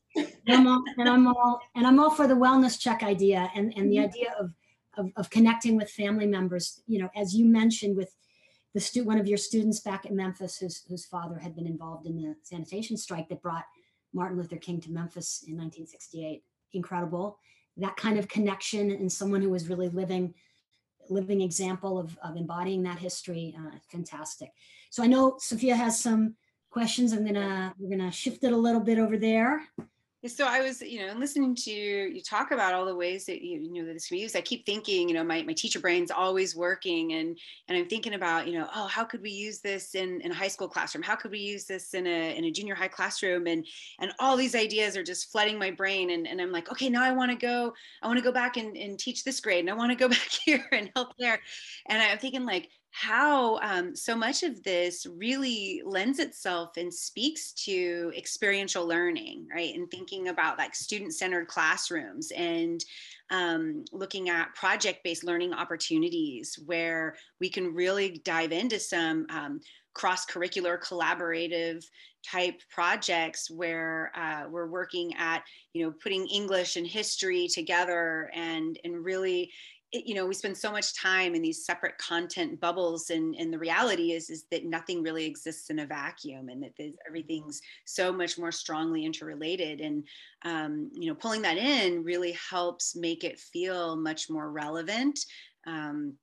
I'm all, and I'm all and I'm all for the wellness check idea and and the mm-hmm. idea of, of of connecting with family members. You know, as you mentioned with the stu- one of your students back at Memphis, whose whose father had been involved in the sanitation strike that brought Martin Luther King to Memphis in 1968. Incredible. That kind of connection and someone who was really living living example of, of embodying that history. Uh, fantastic. So I know Sophia has some questions. I'm gonna we're gonna shift it a little bit over there so I was, you know, listening to you talk about all the ways that you, you know that this can be used. I keep thinking, you know, my, my teacher brain's always working, and and I'm thinking about, you know, oh, how could we use this in, in a high school classroom? How could we use this in a in a junior high classroom? And and all these ideas are just flooding my brain, and, and I'm like, okay, now I want to go, I want to go back and, and teach this grade, and I want to go back here and help there. And I'm thinking like, how um, so much of this really lends itself and speaks to experiential learning, right? And thinking about like student centered classrooms and um, looking at project based learning opportunities where we can really dive into some um, cross curricular collaborative type projects where uh, we're working at you know putting english and history together and and really you know we spend so much time in these separate content bubbles and and the reality is is that nothing really exists in a vacuum and that everything's so much more strongly interrelated and um, you know pulling that in really helps make it feel much more relevant um,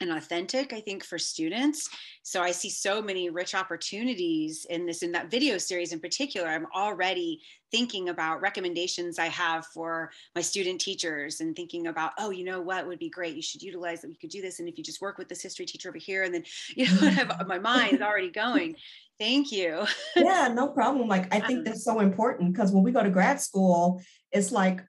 and authentic i think for students. So i see so many rich opportunities in this in that video series in particular. I'm already thinking about recommendations i have for my student teachers and thinking about oh you know what would be great you should utilize that we could do this and if you just work with this history teacher over here and then you know have, my mind is already going thank you yeah no problem like i think um, that's so important because when we go to grad school it's like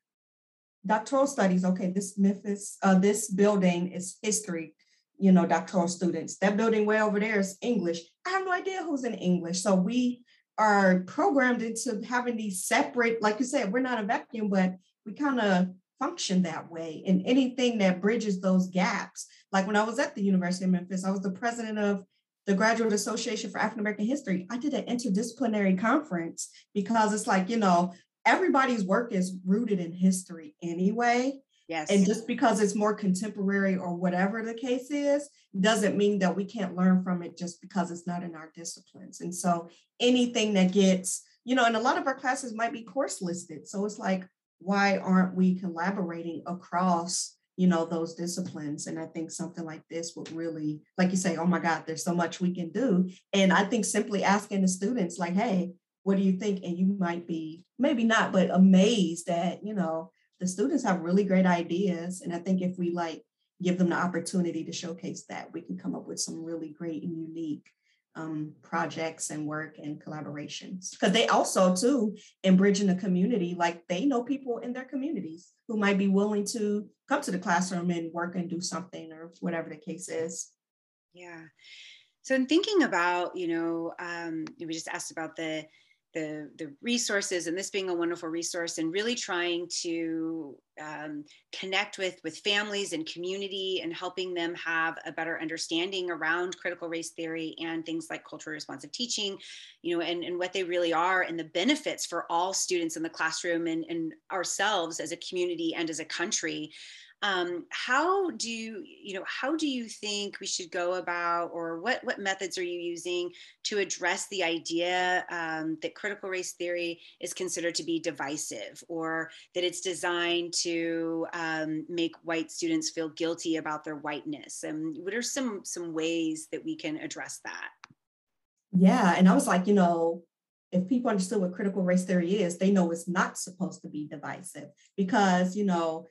doctoral studies okay this memphis uh, this building is history you know, doctoral students. That building way over there is English. I have no idea who's in English. So we are programmed into having these separate, like you said, we're not a vacuum, but we kind of function that way. And anything that bridges those gaps. Like when I was at the University of Memphis, I was the president of the Graduate Association for African American History. I did an interdisciplinary conference because it's like, you know, everybody's work is rooted in history anyway. Yes. And just because it's more contemporary or whatever the case is, doesn't mean that we can't learn from it just because it's not in our disciplines. And so anything that gets, you know, and a lot of our classes might be course listed. So it's like, why aren't we collaborating across you know those disciplines and i think something like this would really like you say oh my god there's so much we can do and i think simply asking the students like hey what do you think and you might be maybe not but amazed that you know the students have really great ideas and i think if we like give them the opportunity to showcase that we can come up with some really great and unique um, projects and work and collaborations. Because they also too in bridging the community like they know people in their communities who might be willing to come to the classroom and work and do something or whatever the case is. Yeah. So in thinking about you know um, we just asked about the the, the resources and this being a wonderful resource and really trying to um, connect with with families and community and helping them have a better understanding around critical race theory and things like culturally responsive teaching you know and, and what they really are and the benefits for all students in the classroom and, and ourselves as a community and as a country um, how do you, you know, how do you think we should go about, or what what methods are you using to address the idea um, that critical race theory is considered to be divisive, or that it's designed to um, make white students feel guilty about their whiteness? And what are some some ways that we can address that? Yeah, and I was like, you know, if people understood what critical race theory is, they know it's not supposed to be divisive because, you know,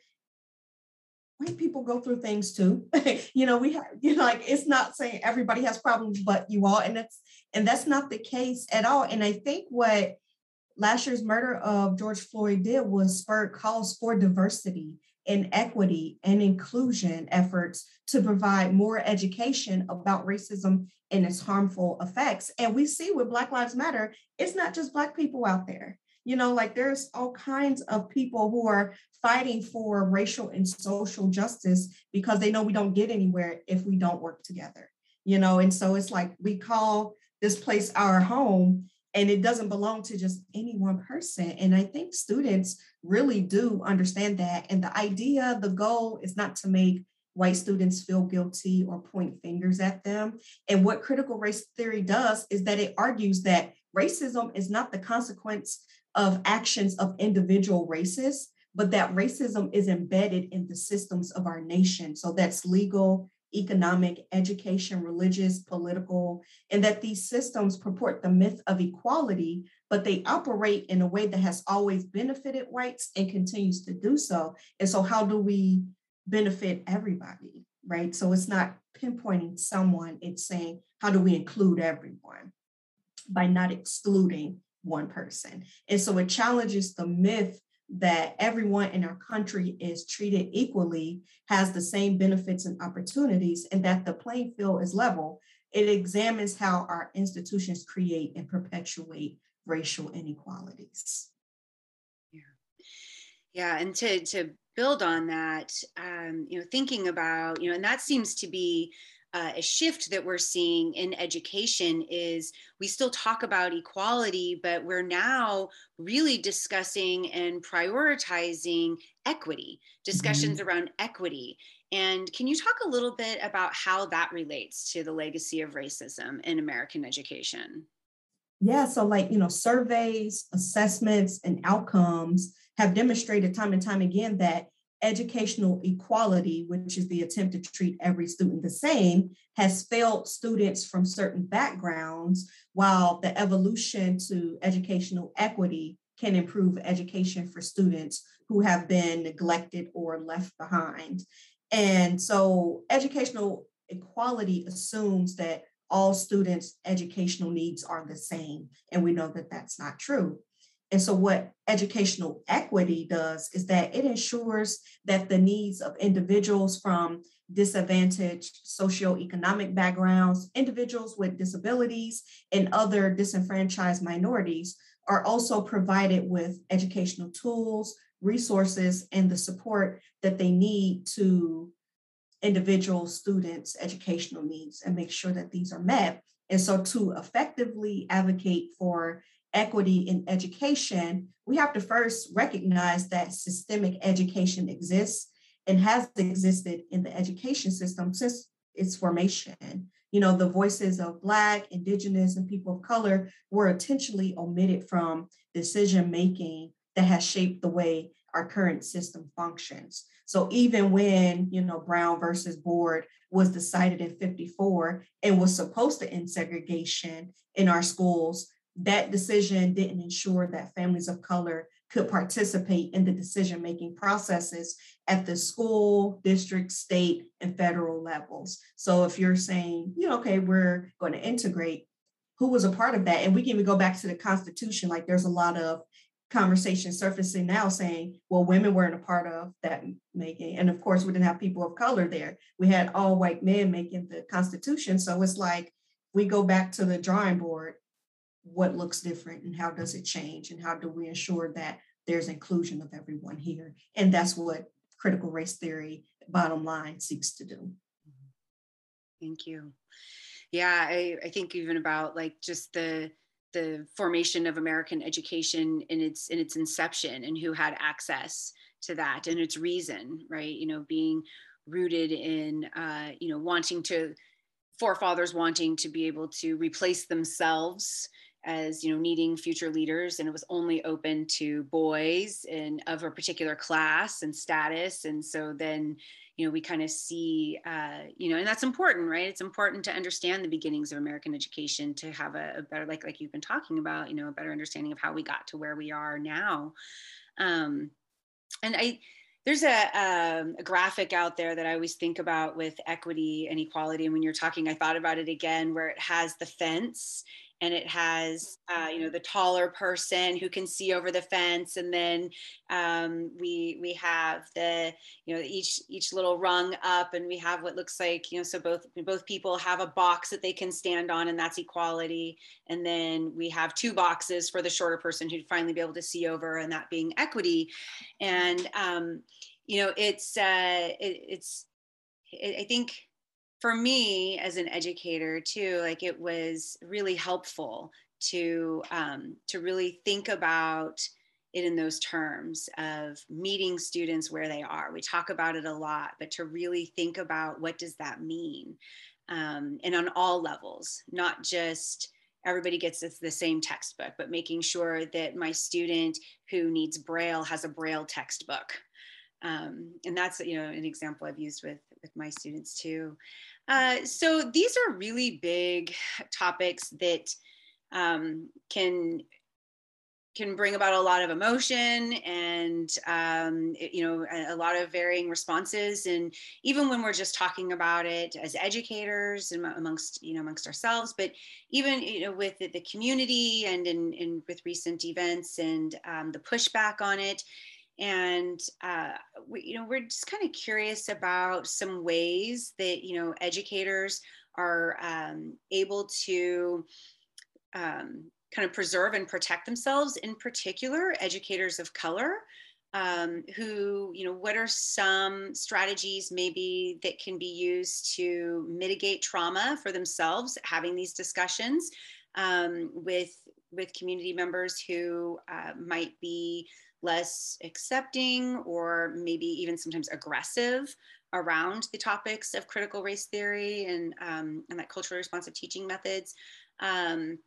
white people go through things too. you know, we have, you know, like it's not saying everybody has problems but you all, and that's and that's not the case at all. And I think what last year's murder of George Floyd did was spur calls for diversity and equity and inclusion efforts to provide more education about racism and its harmful effects. And we see with Black Lives Matter, it's not just Black people out there. You know, like there's all kinds of people who are fighting for racial and social justice because they know we don't get anywhere if we don't work together. You know, and so it's like we call this place our home and it doesn't belong to just any one person. And I think students really do understand that. And the idea, the goal is not to make white students feel guilty or point fingers at them. And what critical race theory does is that it argues that racism is not the consequence of actions of individual races, but that racism is embedded in the systems of our nation. So that's legal, economic, education, religious, political, and that these systems purport the myth of equality, but they operate in a way that has always benefited whites and continues to do so. And so, how do we benefit everybody, right? So, it's not pinpointing someone, it's saying, how do we include everyone by not excluding one person. And so it challenges the myth that everyone in our country is treated equally, has the same benefits and opportunities, and that the playing field is level. It examines how our institutions create and perpetuate racial inequalities. Yeah, yeah, and to to build on that, um, you know, thinking about you know, and that seems to be uh, a shift that we're seeing in education is we still talk about equality, but we're now really discussing and prioritizing equity, discussions mm-hmm. around equity. And can you talk a little bit about how that relates to the legacy of racism in American education? Yeah, so like, you know, surveys, assessments, and outcomes have demonstrated time and time again that educational equality, which is the attempt to treat every student the same, has failed students from certain backgrounds, while the evolution to educational equity can improve education for students who have been neglected or left behind. And so, educational equality assumes that all students' educational needs are the same. And we know that that's not true. And so, what educational equity does is that it ensures that the needs of individuals from disadvantaged socioeconomic backgrounds, individuals with disabilities, and other disenfranchised minorities are also provided with educational tools, resources, and the support that they need to individual students' educational needs and make sure that these are met. And so, to effectively advocate for equity in education, we have to first recognize that systemic education exists and has existed in the education system since its formation. You know, the voices of Black, Indigenous, and people of color were intentionally omitted from decision making that has shaped the way our current system functions. So even when, you know, Brown versus Board was decided in 54 and was supposed to end segregation in our schools, that decision didn't ensure that families of color could participate in the decision making processes at the school, district, state, and federal levels. So if you're saying, you know, okay, we're going to integrate, who was a part of that? And we can even go back to the Constitution. Like there's a lot of conversation surfacing now saying, well, women weren't a part of that making. And of course, we didn't have people of color there. We had all white men making the Constitution. So it's like we go back to the drawing board what looks different and how does it change and how do we ensure that there's inclusion of everyone here? And that's what critical race theory bottom line seeks to do. Thank you. Yeah I, I think even about like just the the formation of american education in its in its inception and who had access to that and its reason right? You know being rooted in uh, you know wanting to forefathers wanting to be able to replace themselves as you know needing future leaders and it was only open to boys and of a particular class and status. And so then you know we kind of see uh, you know and that's important right? It's important to understand the beginnings of american education to have a, a, better like like you've been talking about you know a better understanding of how we got to where we are now. Um, and i there's a, um, a, graphic out there that I always think about with equity and equality. And when you're talking, I thought about it again, where it has the fence and it has uh, you know the taller person who can see over the fence and then um, we we have the you know each each little rung up and we have what looks like you know so both both people have a box that they can stand on and that's equality. And then we have two boxes for the shorter person who'd finally be able to see over and that being equity. And um, you know it's uh, it, it's it, i think for me as an educator too like it was really helpful to um, to really think about it in those terms of meeting students where they are. We talk about it a lot but to really think about what does that mean um, and on all levels not just everybody gets the same textbook but making sure that my student who needs braille has a braille textbook um, and that's you know an example i've used with with my students too. Uh, so these are really big topics that um, can can bring about a lot of emotion and um, you know a, a, lot of varying responses. And even when we're just talking about it as educators and amongst you know amongst ourselves but even you know with the, the community and in, in with recent events and um, the pushback on it and uh, we, you know we're just kind of curious about some ways that you know educators are um, able to um, kind of preserve and protect themselves in particular educators of color um, who you know what are some strategies maybe that can be used to mitigate trauma for themselves having these discussions um, with with community members who uh, might be less accepting or maybe even sometimes aggressive around the topics of critical race theory and, um, and that culturally responsive teaching methods. Um,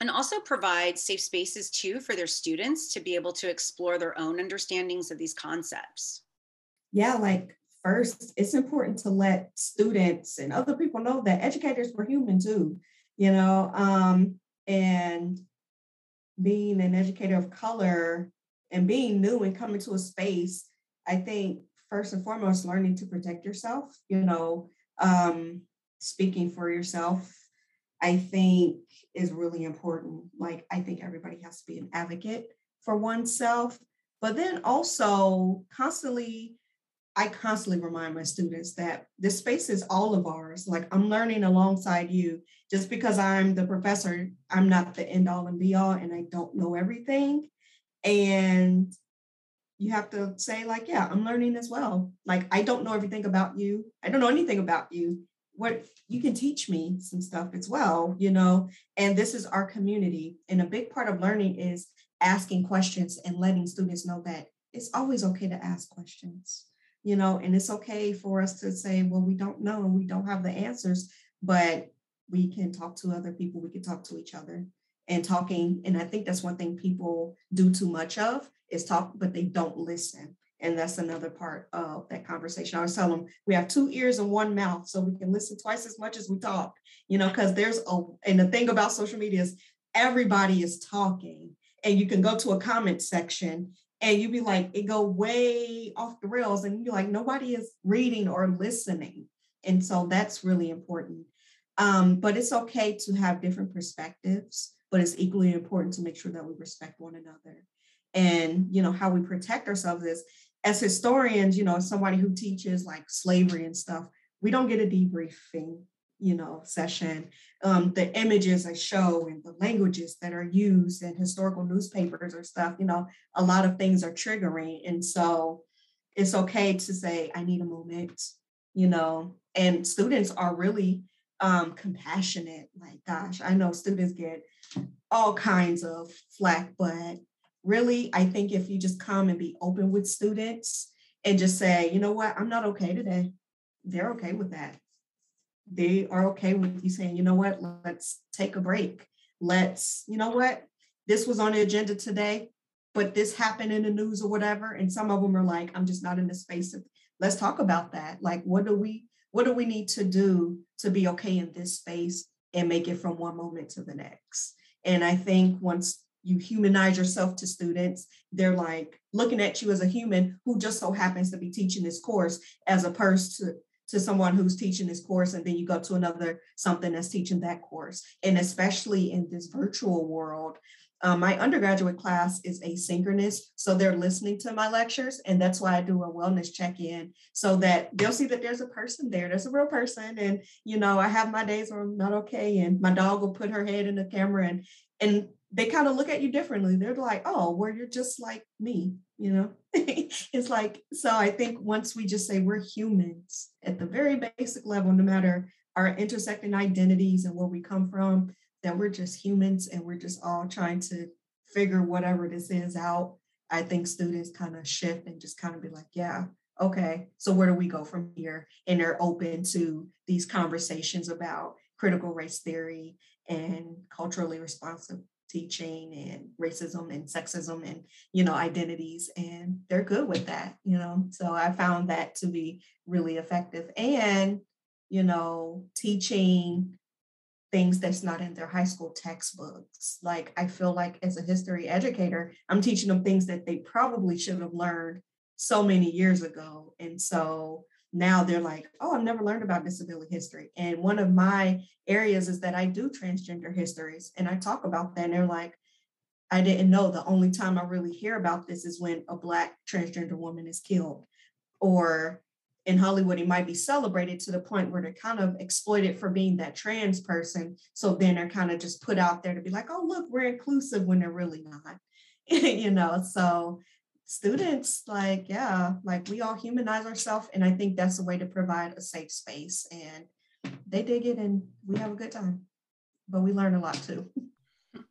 and also provide safe spaces too for their students to be able to explore their own understandings of these concepts. Yeah, like first, it's important to let students and other people know that educators were human too, you know, um, and being an educator of color and being new and coming to a space, I think first and foremost, learning to protect yourself, you know, um, speaking for yourself, I think is really important. Like, I think everybody has to be an advocate for oneself, but then also constantly, I constantly remind my students that this space is all of ours. Like, I'm learning alongside you. Just because I'm the professor, I'm not the end all and be all, and I don't know everything. And you have to say, like, yeah, I'm learning as well. Like, I don't know everything about you. I don't know anything about you. What you can teach me some stuff as well, you know, and this is our community. And a big part of learning is asking questions and letting students know that it's always okay to ask questions, you know, and it's okay for us to say, well, we don't know and we don't have the answers, but we can talk to other people, we can talk to each other and talking. And I think that's one thing people do too much of is talk, but they don't listen. And that's another part of that conversation. I always tell them we have two ears and one mouth, so we can listen twice as much as we talk, you know, because there's a, and the thing about social media is everybody is talking. And you can go to a comment section and you'd be like, it go way off the rails, and you're like, nobody is reading or listening. And so that's really important. Um, but it's okay to have different perspectives, but it's equally important to make sure that we respect one another. And you know, how we protect ourselves is as historians, you know, somebody who teaches like slavery and stuff, we don't get a debriefing, you know, session. Um, the images I show and the languages that are used in historical newspapers or stuff, you know, a lot of things are triggering. And so it's okay to say, I need a moment, you know, and students are really um, compassionate. Like, gosh, I know students get all kinds of flack, but really, I think if you just come and be open with students and just say, you know what, I'm not okay today, they're okay with that. They are okay with you saying, you know what, let's take a break. Let's, you know what, this was on the agenda today, but this happened in the news or whatever. And some of them are like, I'm just not in the space of, let's talk about that. Like, what do we, what do we need to do to be okay in this space and make it from one moment to the next? And I think once you humanize yourself to students. They're like looking at you as a human who just so happens to be teaching this course as opposed to to someone who's teaching this course and then you go to another something that's teaching that course and especially in this virtual world um, my undergraduate class is asynchronous so they're listening to my lectures and that's why i do a wellness check-in so that they'll see that there's a person there there's a real person and you know i have my days where i'm not okay and my dog will put her head in the camera and and they kind of look at you differently. They're like, oh, well, you're just like me, you know? it's like, so I think once we just say we're humans at the very basic level, no matter our intersecting identities and where we come from, that we're just humans and we're just all trying to figure whatever this is out. I think students kind of shift and just kind of be like, yeah, okay, so where do we go from here? And they're open to these conversations about critical race theory and culturally responsive teaching and racism and sexism and you know identities and they're good with that you know so i found that to be really effective and you know teaching things that's not in their high school textbooks like i feel like as a history educator i'm teaching them things that they probably should have learned so many years ago and so now they're like, oh, I've never learned about disability history. And one of my areas is that I do transgender histories and I talk about that. And they're like, I didn't know the only time I really hear about this is when a Black transgender woman is killed. Or in Hollywood, it might be celebrated to the point where they're kind of exploited for being that trans person. So then they're kind of just put out there to be like, oh, look, we're inclusive when they're really not. you know, so students like yeah like we all humanize ourselves and i think that's a way to provide a safe space and they dig it and we have a good time. But we learn a lot too.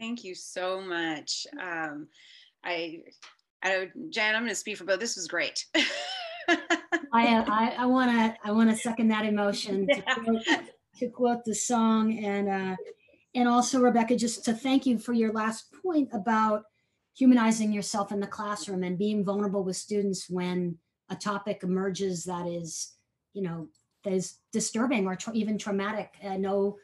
Thank you so much. Um, i i Jen i'm going to speak for both. This was great i i want to i want to second that emotion to, quote, to quote the song and uh and also rebecca just to thank you for your last point about humanizing yourself in the classroom and being vulnerable with students when a topic emerges that is, you know, that is disturbing or tra- even traumatic. I know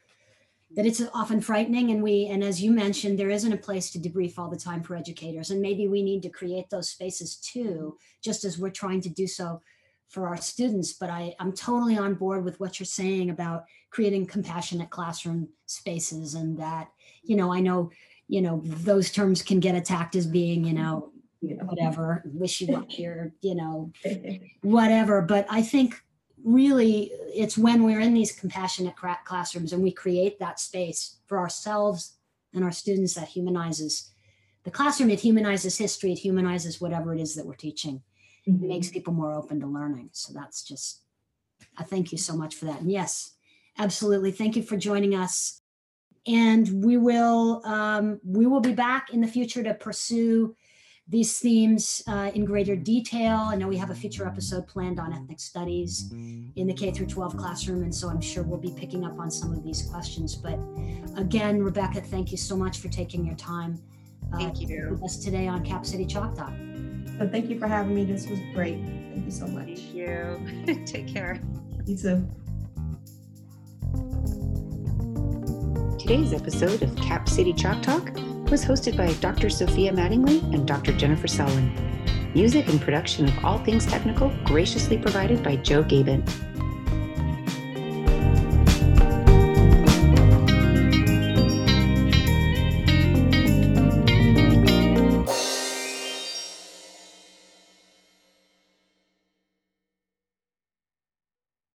that it's often frightening. And we and as you mentioned there isn't a place to debrief all the time for educators. And maybe we need to create those spaces too just as we're trying to do so for our students. But I, i'm totally on board with what you're saying about creating compassionate classroom spaces and that you know i know you know those terms can get attacked as being you know whatever wish wishy-washy or you know whatever. But i think really it's when we're in these compassionate classrooms and we create that space for ourselves and our students that humanizes the classroom. It humanizes history it humanizes whatever it is that we're teaching. Mm-hmm. it makes people more open to learning. So that's just i thank you so much for that. And yes absolutely. Thank you for joining us. And we will um, we will be back in the future to pursue these themes uh, in greater detail. I know we have a future episode planned on ethnic studies in the K through 12 classroom, and so I'm sure we'll be picking up on some of these questions. But again, Rebecca, thank you so much for taking your time uh, Thank you. with us today on Cap City Chalk Talk. So thank you for having me. This was great. Thank you so much. Thank you. Take care. You too. Today's episode of Cap City Chalk Talk was hosted by Dr. Sophia Mattingly and Dr. Jennifer Selwyn. Music and production of all things technical graciously provided by Joe Gabin.